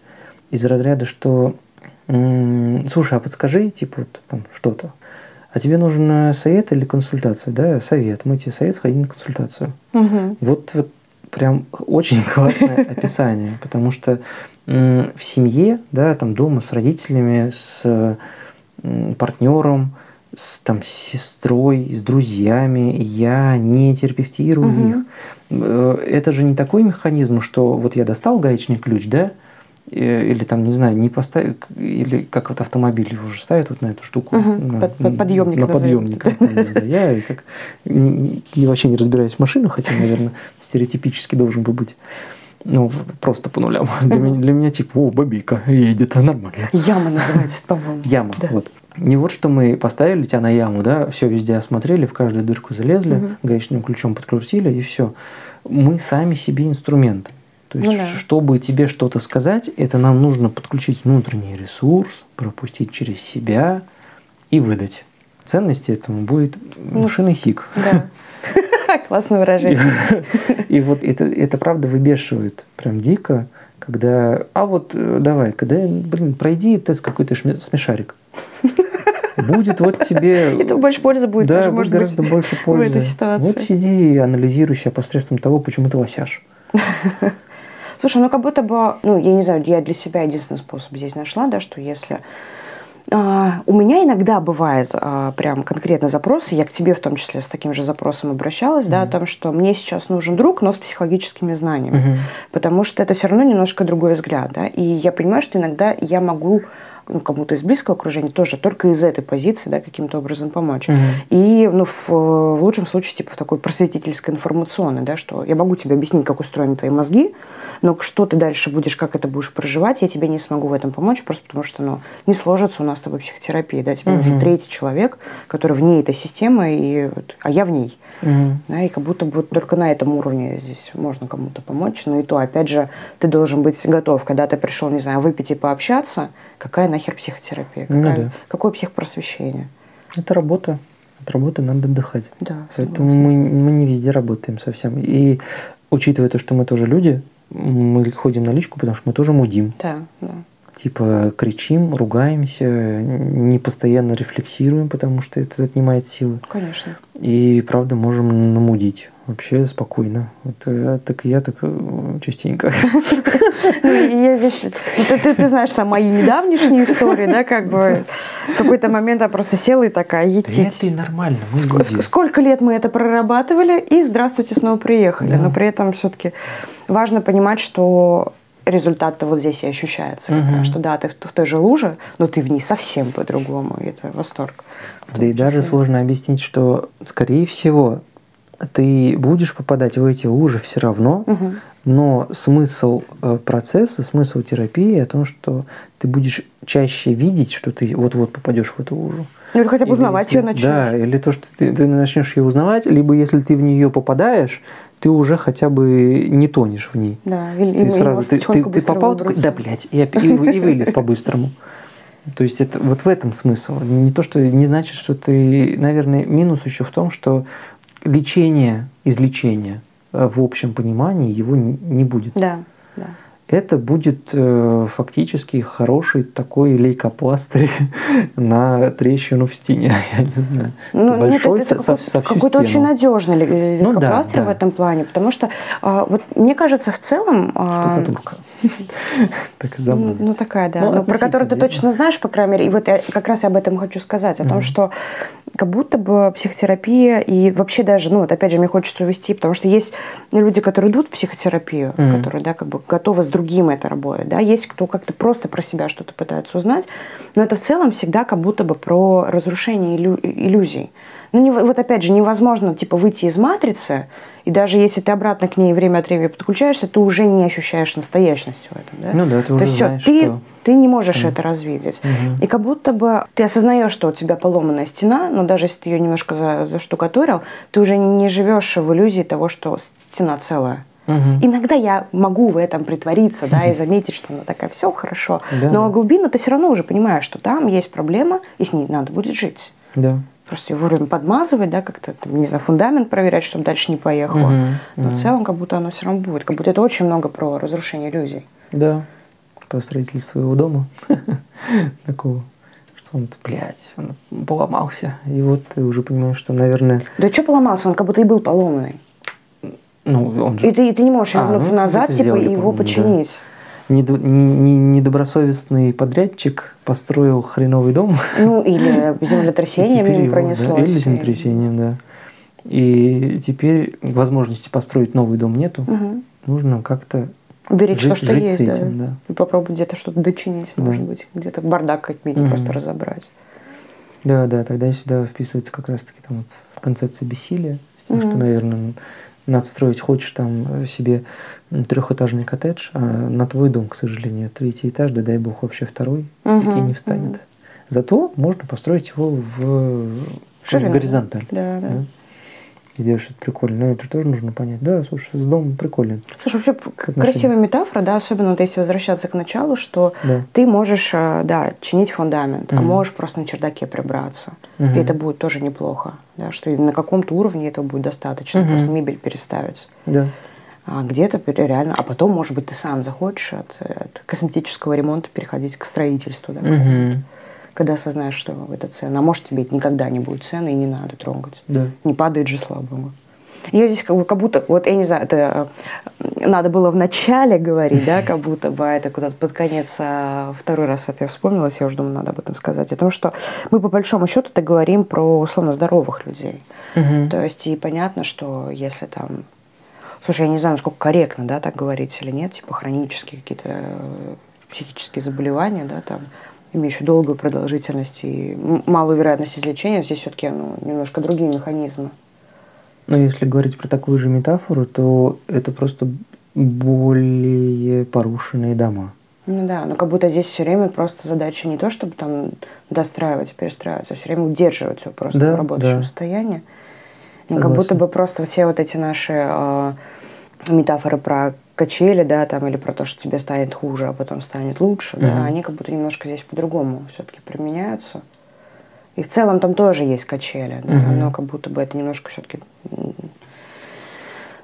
из разряда, что слушай, а подскажи, типа, вот, там, что-то. А тебе нужен совет или консультация? Да, совет. Мы тебе совет сходи на консультацию. Угу. Вот, вот прям очень [laughs] классное описание, потому что в семье, да, там дома с родителями, с партнером, с, там, с сестрой, с друзьями, я не терапевтирую угу. их. Э, это же не такой механизм, что вот я достал гаечный ключ, да, или там, не знаю, не поставить, или как вот автомобиль его уже ставят вот на эту штуку. Угу, на, под, под подъемник на подъемник. Я как не, не, вообще не разбираюсь в машинах, хотя, наверное, [laughs] стереотипически должен бы быть. Ну, просто по нулям. [laughs] Для, меня, для меня типа, о, бабика едет, нормально. Яма называется, по-моему. [laughs] Яма, да. вот. Не вот что мы поставили тебя на яму, да, все везде осмотрели, в каждую дырку залезли, угу. гаечным ключом подкрутили, и все. Мы сами себе инструменты. То есть, ну, да. чтобы тебе что-то сказать, это нам нужно подключить внутренний ресурс, пропустить через себя и выдать. Ценности этому будет ну, машина СИК. Да. [laughs] Классное выражение. И, вот это, это правда выбешивает прям дико, когда, а вот э, давай, когда, блин, пройди тест какой-то смешарик. Будет вот тебе... [laughs] Это больше пользы будет. Да, будет гораздо больше пользы. Вот сиди и анализируй себя посредством того, почему ты лосяшь. [laughs] Слушай, ну как будто бы, ну я не знаю, я для себя единственный способ здесь нашла, да, что если Uh, у меня иногда бывает uh, прям конкретно запросы, я к тебе в том числе с таким же запросом обращалась, mm-hmm. да, о том, что мне сейчас нужен друг, но с психологическими знаниями, mm-hmm. потому что это все равно немножко другой взгляд, да, и я понимаю, что иногда я могу ну, кому-то из близкого окружения тоже только из этой позиции, да, каким-то образом помочь. Угу. И, ну, в, в лучшем случае, типа, такой просветительской информационной, да, что я могу тебе объяснить, как устроены твои мозги, но что ты дальше будешь, как это будешь проживать, я тебе не смогу в этом помочь, просто потому что, ну, не сложится у нас с тобой психотерапия, да, тебе угу. нужен третий человек, который вне этой системы, и, а я в ней. Угу. Да, и как будто бы только на этом уровне здесь можно кому-то помочь, но и то, опять же, ты должен быть готов, когда ты пришел, не знаю, выпить и пообщаться, какая нахер психотерапия, какая, ну, да. какое психпросвещение. Это работа. От работы надо отдыхать. Да, Поэтому мы, мы не везде работаем совсем. И учитывая то, что мы тоже люди, мы ходим на личку, потому что мы тоже мудим. Да, да. Типа кричим, ругаемся, не постоянно рефлексируем, потому что это отнимает силы. Конечно. И правда можем намудить вообще спокойно. Вот, а, так я так э, частенько. Ну, я здесь, ты, ты, знаешь, там мои недавнешние истории, да, как бы в какой-то момент я просто села и такая, етить. Это нормально, мы Ск- Сколько лет мы это прорабатывали, и здравствуйте, снова приехали. Да. Но при этом все-таки важно понимать, что результат-то вот здесь и ощущается. Угу. Раз, что да, ты в, в той же луже, но ты в ней совсем по-другому. И это восторг. Да и даже сложно объяснить, что, скорее всего, ты будешь попадать в эти лужи все равно, угу. но смысл э, процесса, смысл терапии о том, что ты будешь чаще видеть, что ты вот-вот попадешь в эту лужу. Ну, или хотя бы узнавать если, ее начнешь. Да, или то, что ты, ты начнешь ее узнавать, либо если ты в нее попадаешь, ты уже хотя бы не тонешь в ней. Да, или, ты сразу ты, ты, ты попал, такой, да, блядь, и, и, и, и вылез по-быстрому. То есть это вот в этом смысл. Не то, что не значит, что ты, наверное, минус еще в том, что лечение, излечение э, в общем понимании его не будет. Да, да это будет э, фактически хороший такой лейкопластырь [laughs] на трещину в стене, [laughs] я не знаю. Ну, Большой нет, это, со, со, со Какой-то очень надежный лейкопластырь ну, да, в этом плане, потому что э, вот мне кажется в целом... Э, Штукатурка. [laughs] так ну, ну, такая, да. Ну, про которую ты точно знаешь, по крайней мере. И вот я как раз об этом хочу сказать, о том, что как будто бы психотерапия и вообще даже, ну вот опять же, мне хочется увести, потому что есть люди, которые идут в психотерапию, которые, да, как бы готовы с другим это работать, да, есть кто как-то просто про себя что-то пытается узнать, но это в целом всегда как будто бы про разрушение иллю- иллюзий, Ну, не, вот опять же, невозможно, типа, выйти из матрицы, и даже если ты обратно к ней время от времени подключаешься, ты уже не ощущаешь настоящность в этом, да? Ну да, ты То уже есть знаешь, ты, что... ты не можешь Что? это развидеть. Мгм. И как будто бы ты осознаешь, что у тебя поломанная стена, но даже если ты ее немножко за, заштукатурил, ты уже не живешь в иллюзии того, что стена целая. Мгм. Иногда я могу в этом притвориться, да, и заметить, что она такая, все хорошо. Да, Но глубину ты все равно уже понимаешь, что там есть проблема, и с ней надо будет жить. Да. Просто ее вовремя подмазывать, да, как-то, там, не знаю, фундамент проверять, чтобы дальше не поехало. Мгм, Но в мгм. целом, как будто оно все равно будет. Как будто это очень много про разрушение иллюзий. Да. По строительству своего дома. [laughs] Такого. Что он, блядь, он поломался. И вот ты уже понимаешь, что, наверное, Да что поломался? Он как будто и был поломанный. ну, он же И ты, и ты не можешь А, вернуться ну, назад, типа, сделали, и его да. починить. не- недобросовестный подрядчик построил хреновый дом. Ну, или [laughs] землетрясение Теперь мимо его, да, пронеслось. Или землетрясением, да. И теперь возможности построить новый дом нету. Мгм. Нужно как-то Уберечь то, жить, что жить есть, с да. этим, да. И попробовать где-то что-то дочинить, Да. может быть. Где-то бардак как минимум Мгм. просто разобрать. Да, да, тогда сюда вписывается как раз-таки там вот концепция бессилия. С тем, что, наверное, надо строить, хочешь там э, себе трехэтажный коттедж, а на твой дом, к сожалению, третий этаж, да дай бог вообще второй, и Мгм, не встанет. мгм. Зато можно построить его в, в горизонталь. Да, да. да. Сделать что-то прикольное. Но это же тоже нужно понять. Да, слушай, с домом прикольно. Слушай, вообще Как красивая метафора, да, особенно вот если возвращаться к началу, что Да. ты можешь, э, да, чинить фундамент, а Мгм. можешь просто на чердаке прибраться. Мгм. И это будет тоже неплохо, да, что на каком-то уровне этого будет достаточно, Мгм. просто мебель переставить. Да. А где-то реально, а потом, может быть, ты сам захочешь от, от косметического ремонта переходить к строительству, да, Мгм. Когда осознаешь, что это ценно. А может, тебе это никогда не будет ценно и не надо трогать. Да. Не падает же, слава богу. Я здесь как, бы, как будто, вот я не знаю, это э, надо было в начале говорить, да, [laughs] как будто бы, а это куда-то под конец, а второй раз это я вспомнилась, я уже думаю, надо об этом сказать. О том, что мы по большому счету-то говорим про условно здоровых людей. Мгм. То есть и понятно, что если там, слушай, я не знаю, насколько корректно, да, так говорить или нет, типа хронические какие-то э, психические заболевания, да, там, имеющие долгую продолжительность и малую вероятность излечения, здесь все-таки ну, немножко другие механизмы. Но если говорить про такую же метафору, то это просто более порушенные дома. Ну да, но как будто здесь все время просто задача не то, чтобы там достраивать, перестраивать, а все время удерживать все просто Да, в рабочем да. состоянии. И как будто бы просто все вот эти наши э, метафоры про качели, да, там, или про то, что тебе станет хуже, а потом станет лучше, да, Мгм. они как будто немножко здесь по-другому все-таки применяются. И в целом там тоже есть качели, да, Мгм. но как будто бы это немножко все-таки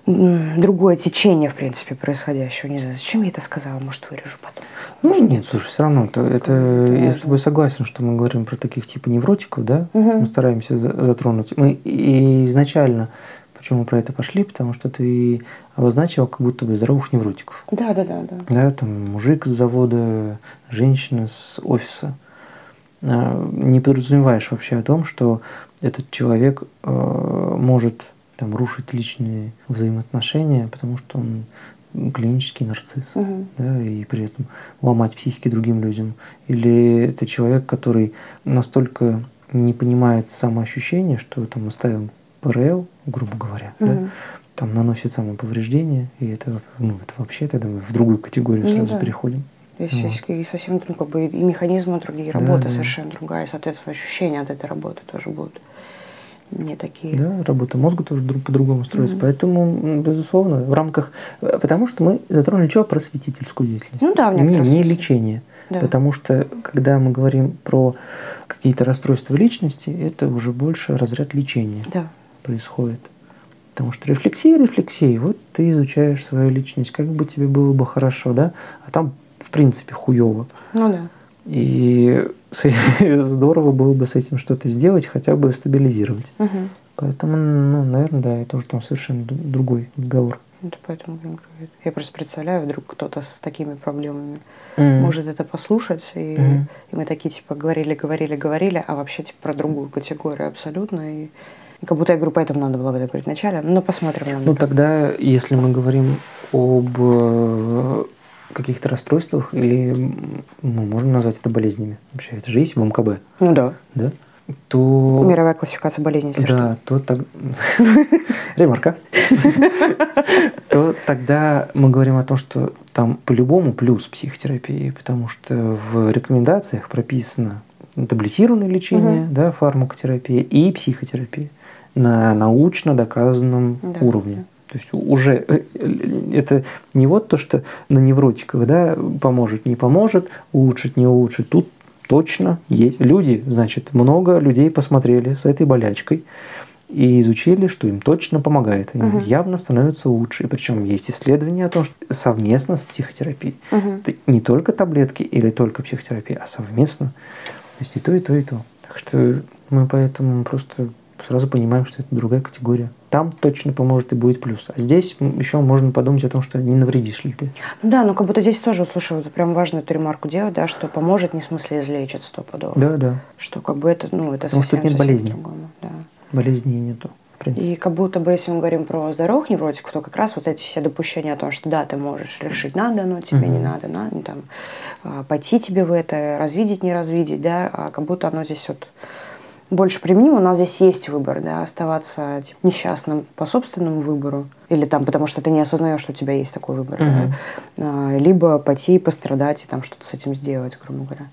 другое течение, в принципе, происходящего. Не знаю, зачем я это сказала, может, вырежу потом. Ну, Может, нет, слушай, все равно, это, это я с тобой согласен, что мы говорим про таких типа невротиков, да, Мгм. мы стараемся за- затронуть. Мы изначально, почему мы про это пошли, потому что ты обозначил как будто бы здоровых невротиков. Да, да, да, да. Да, там мужик с завода, женщина с офиса. А, Не подразумеваешь вообще о том, что этот человек э, может там, рушить личные взаимоотношения, потому что он клинический нарцисс Мгм. да, и при этом ломать психики другим людям. Или это человек, который настолько не понимает самоощущение, что там мы ставим ПРЛ, грубо говоря, да, Мгм. там наносит самоповреждение, и это, ну, это вообще тогда мы в другую категорию Ну сразу да. переходим. Вот. есть и совсем ну, как бы и механизмы другие, Да, работа да. совершенно другая, и, соответственно, ощущения от этой работы тоже будут не такие. Да, работа мозга тоже друг по-другому строится. Мгм. Поэтому, безусловно, в рамках... э, Потому что мы затронули что? Просветительскую деятельность. Ну да, в не, не лечение. Да. Потому что, когда мы говорим про какие-то расстройства личности, это уже больше разряд лечения Да. Происходит. Потому что рефлексия, рефлексия, вот ты изучаешь свою личность, как бы тебе было бы хорошо, да, а там в принципе хуево. Ну да. И [laughs] здорово было бы с этим что-то сделать, хотя бы стабилизировать. Мгм. Поэтому, ну, наверное, да, это уже там совершенно другой разговор. Это поэтому я говорю, я просто представляю, вдруг кто-то с такими проблемами Мгм. может это послушать, и, Мгм. и мы такие типа говорили, говорили, говорили, а вообще типа про другую категорию абсолютно. И, и как будто я говорю, поэтому надо было об этом говорить вначале. Но посмотрим. надо Ну, тогда, если мы говорим об э, каких-то расстройствах, или мы можем назвать это болезнями. Вообще, это же есть в МКБ, Ну да. да? то... Мировая классификация болезней, если Да, то так... [laughs] Ремарка. [laughs] То тогда мы говорим о том, что там по-любому плюс психотерапии, потому что в рекомендациях прописано таблетированное лечение, да, фармакотерапия и психотерапия на научно доказанном Да. уровне. То есть уже э, э, это не вот то, что на невротиков, да, поможет, не поможет, улучшит, не улучшит. Тут точно есть. Люди, значит, много людей посмотрели с этой болячкой и изучили, что им точно помогает. Им Мгм. явно становится лучше. И причем есть исследования о том, что совместно с психотерапией. Мгм. Это не только таблетки или только психотерапия, а совместно. То есть и то, и то, и то. Так что мы поэтому просто сразу понимаем, что это другая категория. Там точно поможет и будет плюс. А здесь еще можно подумать о том, что не навредишь ли ты. Ну да, ну как будто здесь тоже, слушай, вот прям важно эту ремарку делать, да, что поможет не в смысле излечит стопудово. Да, да. Что как бы это, ну, это Потому что совсем, тут нет совсем болезни. Да. Болезни нету. И как будто бы, если мы говорим про здоровых невротиков, то как раз вот эти все допущения о том, что да, ты можешь решить, надо оно тебе, не Мгм. надо, надо, ну, там, а, пойти тебе в это, развидеть, не развидеть, да, а как будто оно здесь вот больше применимо. У нас здесь есть выбор, да, оставаться типа, несчастным по собственному выбору, или там, потому что ты не осознаешь, что у тебя есть такой выбор, Мгм. да, А, либо пойти и пострадать и там что-то с этим сделать, грубо говоря.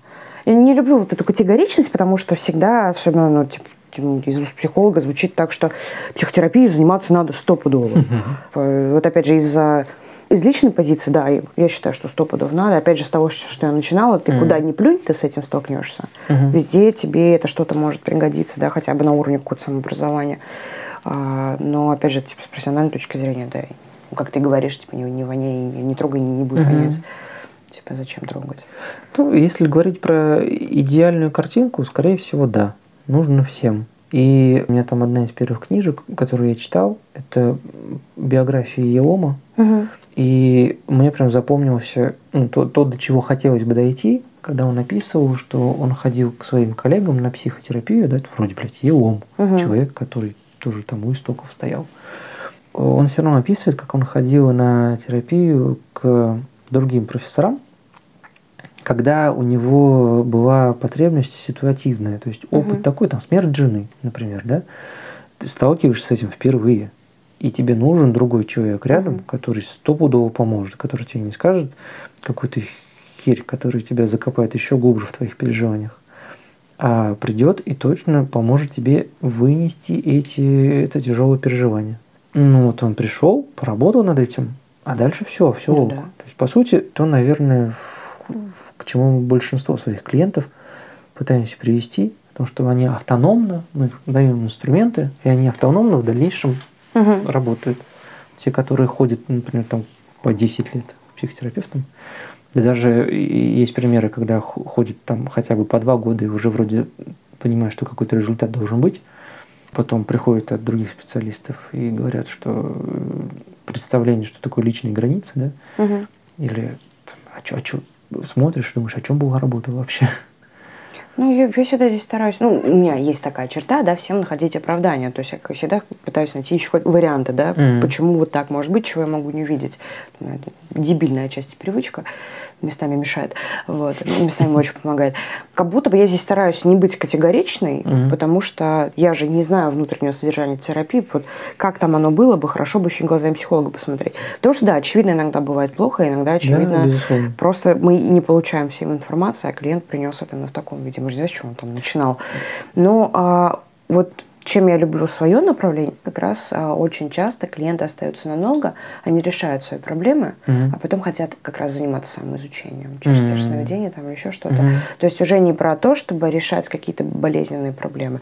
Я не люблю вот эту категоричность, потому что всегда, особенно, ну, типа, из уст психолога звучит так, что психотерапией заниматься надо стопудово. Э, Вот опять же из-за из личной позиции, да, я считаю, что стопудов надо. Опять же, с того, что я начинала, ты Мгм. куда ни плюнь, ты с этим столкнешься. Мгм. Везде тебе это что-то может пригодиться, да, хотя бы на уровне какого-то самообразования. А, Но, опять же, типа, с профессиональной точки зрения, да, как ты говоришь, типа, не, не воняй, не, трогай, не, не будет Мгм. вонять. Типа, зачем трогать? Ну, если говорить про идеальную картинку, скорее всего, да. Нужно всем. И у меня там одна из первых книжек, которую я читал, это биография Елома. И мне прям запомнился ну, то, то, до чего хотелось бы дойти, когда он описывал, что он ходил к своим коллегам на психотерапию, да, это вроде, блядь, Елом, Мгм. человек, который тоже там у истоков стоял. Он все равно описывает, как он ходил на терапию к другим профессорам, когда у него была потребность ситуативная, то есть опыт Мгм. такой, там, смерть жены, например, да, ты сталкиваешься с этим впервые, и тебе нужен другой человек рядом, Мгм. который стопудово поможет, который тебе не скажет какую-то херь, который тебя закопает еще глубже в твоих переживаниях, а придет и точно поможет тебе вынести эти, это тяжелое переживание. Ну вот он пришел, поработал над этим, а дальше все, все Ну да. То есть, по сути, то, наверное, в- в- к чему мы большинство своих клиентов пытаемся привести, потому что они автономно, мы даем инструменты, и они автономно в дальнейшем Мгм. работают. Те, которые ходят, например, там по 10 лет к психотерапевтам, да даже есть примеры, когда х- ходят там хотя бы по два года и уже вроде понимают, что какой-то результат должен быть, потом приходят от других специалистов и говорят, что э, представление, что такое личные границы, да, Мгм. или а чё, а чё, смотришь, думаешь, о чем была работа вообще? Ну, я, я всегда здесь стараюсь. Ну, у меня есть такая черта, да, всем находить оправдание. То есть я всегда пытаюсь найти еще варианты, да, Мгм. почему вот так может быть, чего я могу не увидеть. Ну, Дебильная часть привычка местами мешает, вот, местами очень помогает. Как будто бы я здесь стараюсь не быть категоричной, Мгм. потому что я же не знаю внутреннего содержания терапии, вот как там оно было бы, хорошо бы еще глазами психолога посмотреть. Потому что, да, очевидно, иногда бывает плохо, иногда, очевидно, Да, безусловно. Просто мы не получаем всем информации, а клиент принес это именно в таком виде. Мы же не знаем, с чего он там начинал. Но а, вот чем я люблю свое направление, как раз а, очень часто клиенты остаются надолго, они решают свои проблемы, Мгм. а потом хотят как раз заниматься самоизучением через те же сновидения там, или еще что-то. Мгм. То есть уже не про то, чтобы решать какие-то болезненные проблемы.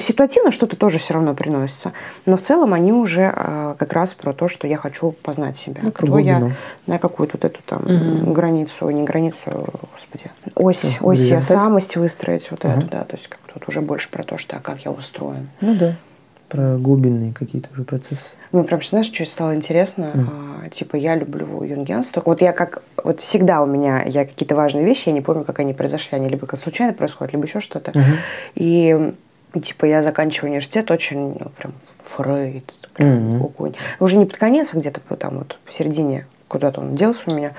Ситуативно что-то тоже все равно приносится, но в целом они уже а, как раз про то, что я хочу познать себя. Ну, кто я, на какую-то вот эту там Мгм. границу, не границу, господи, ось, ось я самость выстроить вот Ага. эту, да, то есть как тут уже больше про то, что а как я устроен. Ну да, про глубинные какие-то уже процессы. Мне прям, знаешь, что стало интересно? Мгм. А, типа, я люблю юнгианство. Вот я как... Вот всегда у меня... Я какие-то важные вещи, я не помню, как они произошли. Они либо как случайно происходят, либо еще что-то. Мгм. И типа я заканчиваю университет очень ну, прям Фрейд, прям огонь. Уже не под конец, а где-то там вот в середине куда-то он делся у меня.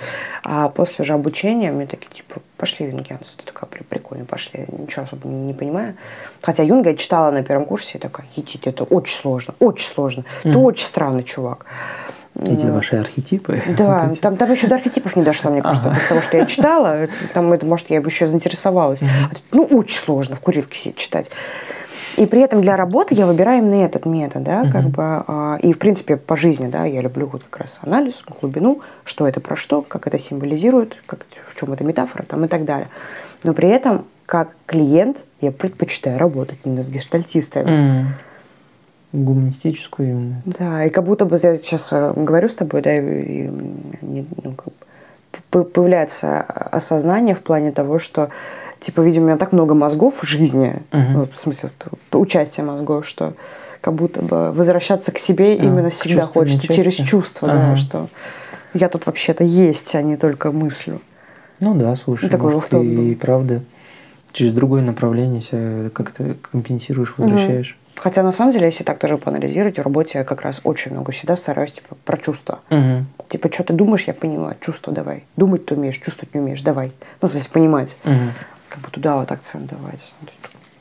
А после же обучения мне такие, типа, пошли в юнгианство. Такая, прикольно, пошли. Ничего особо не, не понимаю. Хотя Юнга я читала на первом курсе, и такая, хитить, это очень сложно, очень сложно. Mm. Ты очень странный чувак. Эти ваши архетипы. Да, [laughs] вот эти. там, там еще до архетипов не дошло, мне кажется, ага. после того, что я читала. Там, это, может, я бы еще заинтересовалась. Угу. Ну, очень сложно в курилке сидеть читать. И при этом для работы я выбираю именно этот метод, да, угу. как бы, а, и в принципе по жизни, да, я люблю вот как раз анализ, глубину, что это про что, как это символизирует, как, в чем это метафора там и так далее. Но при этом как клиент я предпочитаю работать именно с гештальтистами. Mm. Гуманистическую именно. Да, и как будто бы я сейчас э, говорю с тобой, да, и, и ну, как, появляется осознание в плане того, что типа, видимо, у меня так много мозгов в жизни, uh-huh. вот, в смысле, вот, участия мозгов, что как будто бы возвращаться к себе а, именно всегда хочется части. через чувство, ага. да, что я тут вообще-то есть, а не только мыслю. Ну да, слушай, ну, такой может, и правда через другое направление себя как-то компенсируешь, возвращаешь. Угу. Хотя на самом деле, если так тоже поанализировать, в работе я как раз очень много всегда стараюсь типа, про чувства. Угу. Типа, что ты думаешь, я поняла, чувство давай. Думать ты умеешь, чувствовать не умеешь, давай. Ну, то есть понимать. Угу как бы туда вот акцент давать.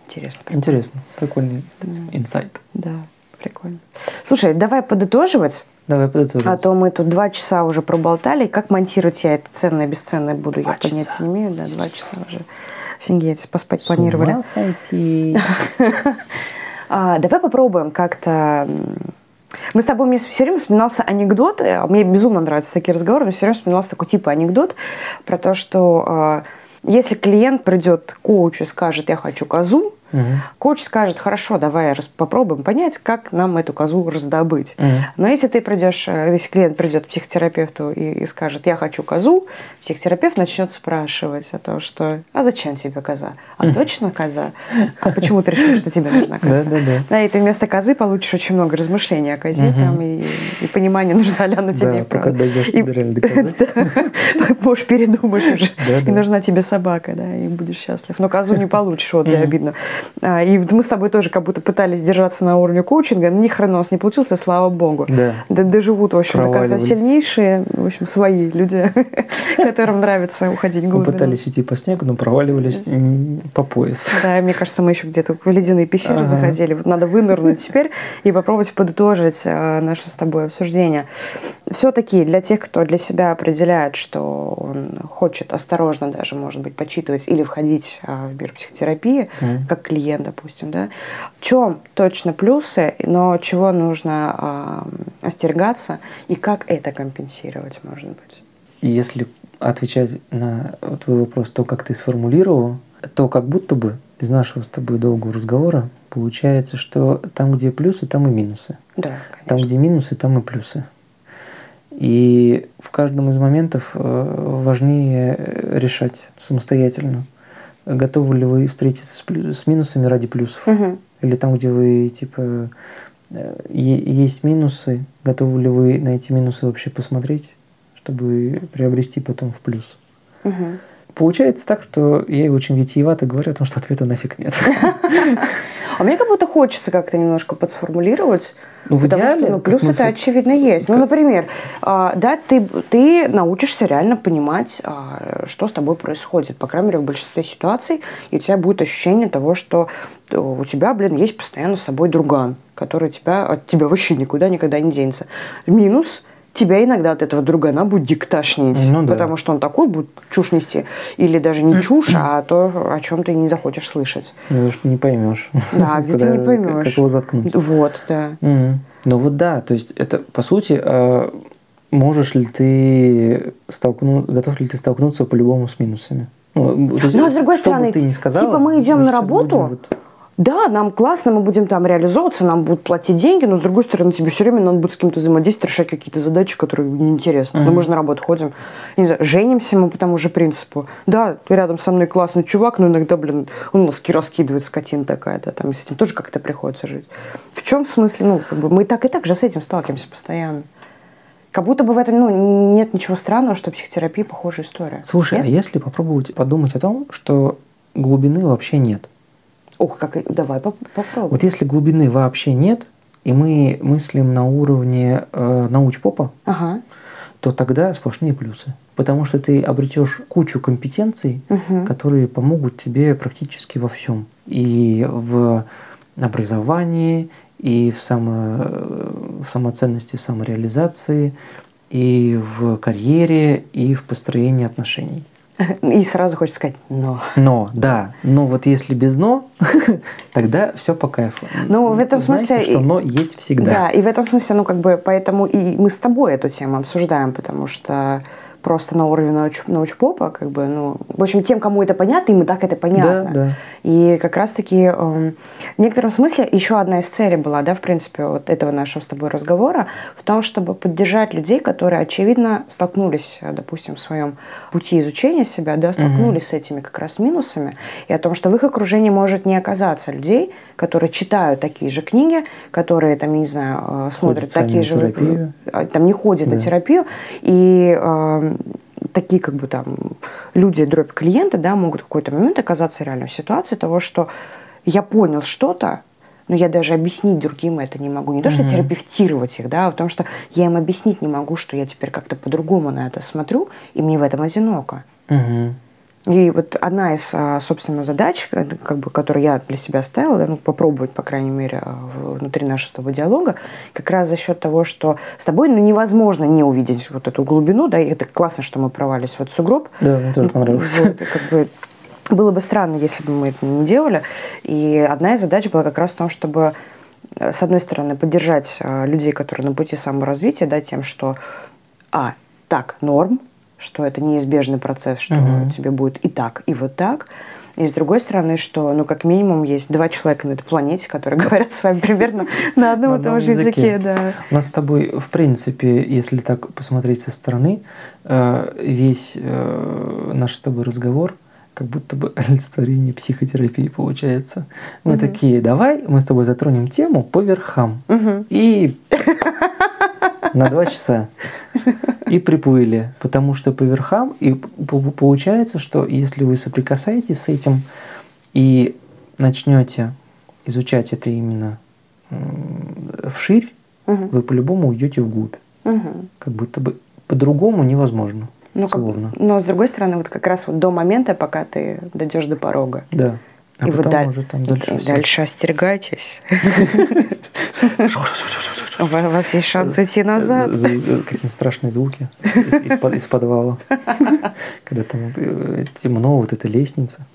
Интересно. Прикольно. Интересно. Прикольный инсайт. Да, прикольно. Слушай, давай подытоживать. Давай подытоживать. А то мы тут два часа уже проболтали. Как монтировать я это ценное, бесценное буду, два я часа. понятия не имею. Да, два часа уже. Офигеть, поспать С планировали. [laughs] а, давай попробуем как-то... Мы с тобой, мне все время вспоминался анекдот, мне безумно нравятся такие разговоры, мне все время вспоминался такой типа анекдот про то, что а, если клиент придет к коучу и скажет, я хочу козу, Угу. Коуч скажет, хорошо, давай попробуем понять, как нам эту козу раздобыть. Угу. Но если ты придешь, э, если клиент придет к психотерапевту и, и скажет, я хочу козу, психотерапевт начнет спрашивать о том, что, а зачем тебе коза? А точно коза? А почему ты решил, что тебе нужна коза? Да, да, да. Да, и ты вместо козы получишь очень много размышлений о козе там, и, и понимания, нужна ли она тебе. Да, пока дойдешь и, до козы. [laughs] [laughs] Можешь передумать уже. И нужна тебе собака, да, и будешь счастлив. Но козу не получишь, вот тебе обидно. А, и мы с тобой тоже как будто пытались держаться на уровне коучинга, но ни хрена у нас не получилось, и слава богу. Да. Доживут, в общем, до конца сильнейшие, в общем, свои люди, [laughs] которым нравится уходить в глубину. Мы пытались идти по снегу, но проваливались по пояс. Да, мне кажется, мы еще где-то в ледяные пещеры заходили. Вот надо вынырнуть теперь и попробовать подытожить а, наше с тобой обсуждение. Все-таки для тех, кто для себя определяет, что он хочет осторожно даже, может быть, почитывать или входить а, в мир психотерапии, как клиент, допустим, да, в чем точно плюсы, но чего нужно э, остерегаться и как это компенсировать, может быть. Если отвечать на твой вопрос, то, как ты сформулировал, то как будто бы из нашего с тобой долгого разговора получается, что там, где плюсы, там и минусы. Да, конечно. Там, где минусы, там и плюсы. И в каждом из моментов э, важнее решать самостоятельно готовы ли вы встретиться с, плюс, с минусами ради плюсов? Угу. Или там, где вы, типа, э, есть минусы, готовы ли вы на эти минусы вообще посмотреть, чтобы приобрести потом в плюс? Угу. Получается так, что я очень витиевато говорю о том, что ответа нафиг нет. А мне как будто хочется как-то немножко подсформулировать. Ну, в потому что ну, плюс это очевидно есть. Ну, например, а, да, ты, ты научишься реально понимать, а, что с тобой происходит. По крайней мере, в большинстве ситуаций. И у тебя будет ощущение того, что у тебя, блин, есть постоянно с собой друган, который тебя, от тебя вообще никуда никогда не денется. Минус – тебя иногда от этого другана будет дикташнить, ну, да. потому что он такой будет чушь нести. Или даже не чушь, а то, о чем ты не захочешь слышать. Ну, что не поймешь. Да, где ты не поймешь. Как его заткнуть. Вот, да. Ну вот да, то есть это, по сути, а, можешь ли ты столкнуться, готов ли ты столкнуться по-любому с минусами? Ну, Но с другой стороны, ты не сказала, типа мы идем на работу, вот да, нам классно, мы будем там реализовываться, нам будут платить деньги, но с другой стороны, тебе все время надо будет с кем-то взаимодействовать, решать какие-то задачи, которые неинтересны. Mm-hmm. Ну, мы же на работу ходим, не знаю, женимся мы по тому же принципу. Да, рядом со мной классный чувак, но иногда, блин, он носки раскидывает, скотина такая-то, там, с этим тоже как-то приходится жить. В чем смысл? Ну, как бы мы так и так же с этим сталкиваемся постоянно. Как будто бы в этом ну, нет ничего странного, что психотерапия похожая история. Слушай, нет? а если попробовать подумать о том, что глубины вообще нет – Ох, как давай попробуем. Вот если глубины вообще нет, и мы мыслим на уровне э, научпопа, ага. то тогда сплошные плюсы. Потому что ты обретешь кучу компетенций, Мгм. которые помогут тебе практически во всем. И в образовании, и в, само, в самоценности, в самореализации, и в карьере, и в построении отношений. И сразу хочется сказать «но». Но, да, но вот если без но, [laughs] тогда все по кайфу. Ну, в этом Знаете, смысле что но есть всегда. Да, и в этом смысле, ну, как бы, поэтому и мы с тобой эту тему обсуждаем, потому что просто на уровне науч, научпопа, как бы, ну, в общем, тем, кому это понятно, им и так это понятно. Да, да. И как раз-таки эм, в некотором смысле еще одна из целей была, да, в принципе, вот этого нашего с тобой разговора, в том, чтобы поддержать людей, которые, очевидно, столкнулись, э, допустим, в своем пути изучения себя, да, столкнулись с этими как раз минусами, и о том, что в их окружении может не оказаться людей, которые читают такие же книги, которые, там, я не знаю, э, смотрят сами такие на же... терапию. э, Там не ходят на Да. терапию, и э, такие как бы там люди, дробь клиенты, да, могут в какой-то момент оказаться реально в ситуации того, что я понял что-то, но я даже объяснить другим это не могу. Не то, что Мгм. терапевтировать их, да, а в том, что я им объяснить не могу, что я теперь как-то по-другому на это смотрю, и мне в этом одиноко. Мгм. И вот одна из, а, собственно, задач, э, как бы, которую я для себя ставила, ну, попробовать, по крайней мере, а, внутри нашего с тобой диалога, как раз за счет того, что с тобой ну, невозможно не увидеть вот эту глубину, да, и это классно, что мы провалились в этот сугроб. Да, мне тоже понравилось. Вот, как бы было бы странно, если бы мы это не делали. И одна из задач была как раз в том, чтобы, э, с одной стороны, поддержать э, людей, которые на пути саморазвития, да, тем, что, а, так, норм, что это неизбежный процесс, что Мгм. тебе будет и так, и вот так. И с другой стороны, что, ну, как минимум, есть два человека на этой планете, которые [laughs] говорят с вами примерно на одном и том же языке, да. У нас с тобой, в принципе, если так посмотреть со стороны, э, весь э, наш с тобой разговор как будто бы [laughs] олицетворение психотерапии получается. Мы такие, давай мы с тобой затронем тему по верхам. И [laughs] на два часа. И приплыли. Потому что по верхам, и получается, что если вы соприкасаетесь с этим и начнете изучать это именно вширь, Мгм. вы по-любому уйдете вглубь. Мгм. Как будто бы по-другому невозможно. Ну, как- но с другой стороны, вот как раз вот до момента, пока ты дойдешь до порога. Да. А И вот потом даль- уже там дальше И всё. дальше остерегайтесь. [laughs] У вас есть шанс уйти назад. За- за- Какие страшные звуки из, из под- из подвала. [laughs] Когда там э, темно, вот эта лестница.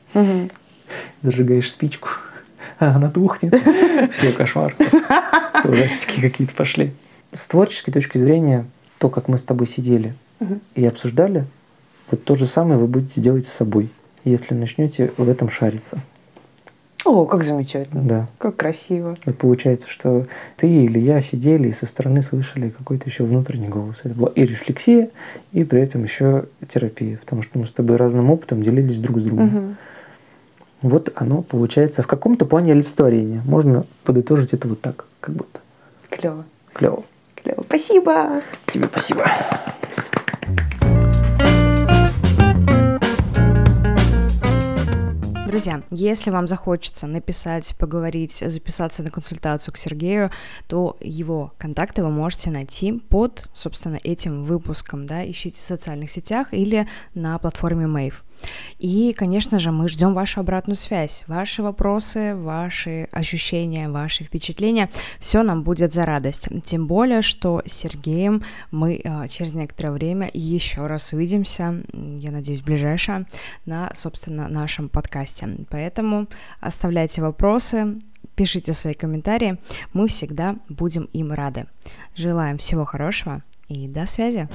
Зажигаешь спичку, а она тухнет. Все, кошмар. [laughs] Ужастики какие-то пошли. С творческой точки зрения, то, как мы с тобой сидели и обсуждали, вот то же самое вы будете делать с собой, если начнете в этом шариться. О, как замечательно. Да. Как красиво. Вот получается, что ты или я сидели и со стороны слышали какой-то еще внутренний голос. Это была и рефлексия, и при этом еще терапия, потому что мы с тобой разным опытом делились друг с другом. Мгм. Вот оно получается в каком-то плане олицетворение. Можно подытожить это вот так, как будто. Клево. Клево. Клево. Спасибо. Тебе спасибо. Друзья, если вам захочется написать, поговорить, записаться на консультацию к Сергею, то его контакты вы можете найти под, собственно, этим выпуском, да, ищите в социальных сетях или на платформе Mave. И, конечно же, мы ждем вашу обратную связь, ваши вопросы, ваши ощущения, ваши впечатления. Все нам будет за радость. Тем более, что с Сергеем мы э, через некоторое время еще раз увидимся, я надеюсь, ближайшее, на, собственно, нашем подкасте. Поэтому оставляйте вопросы, пишите свои комментарии, мы всегда будем им рады. Желаем всего хорошего и до связи!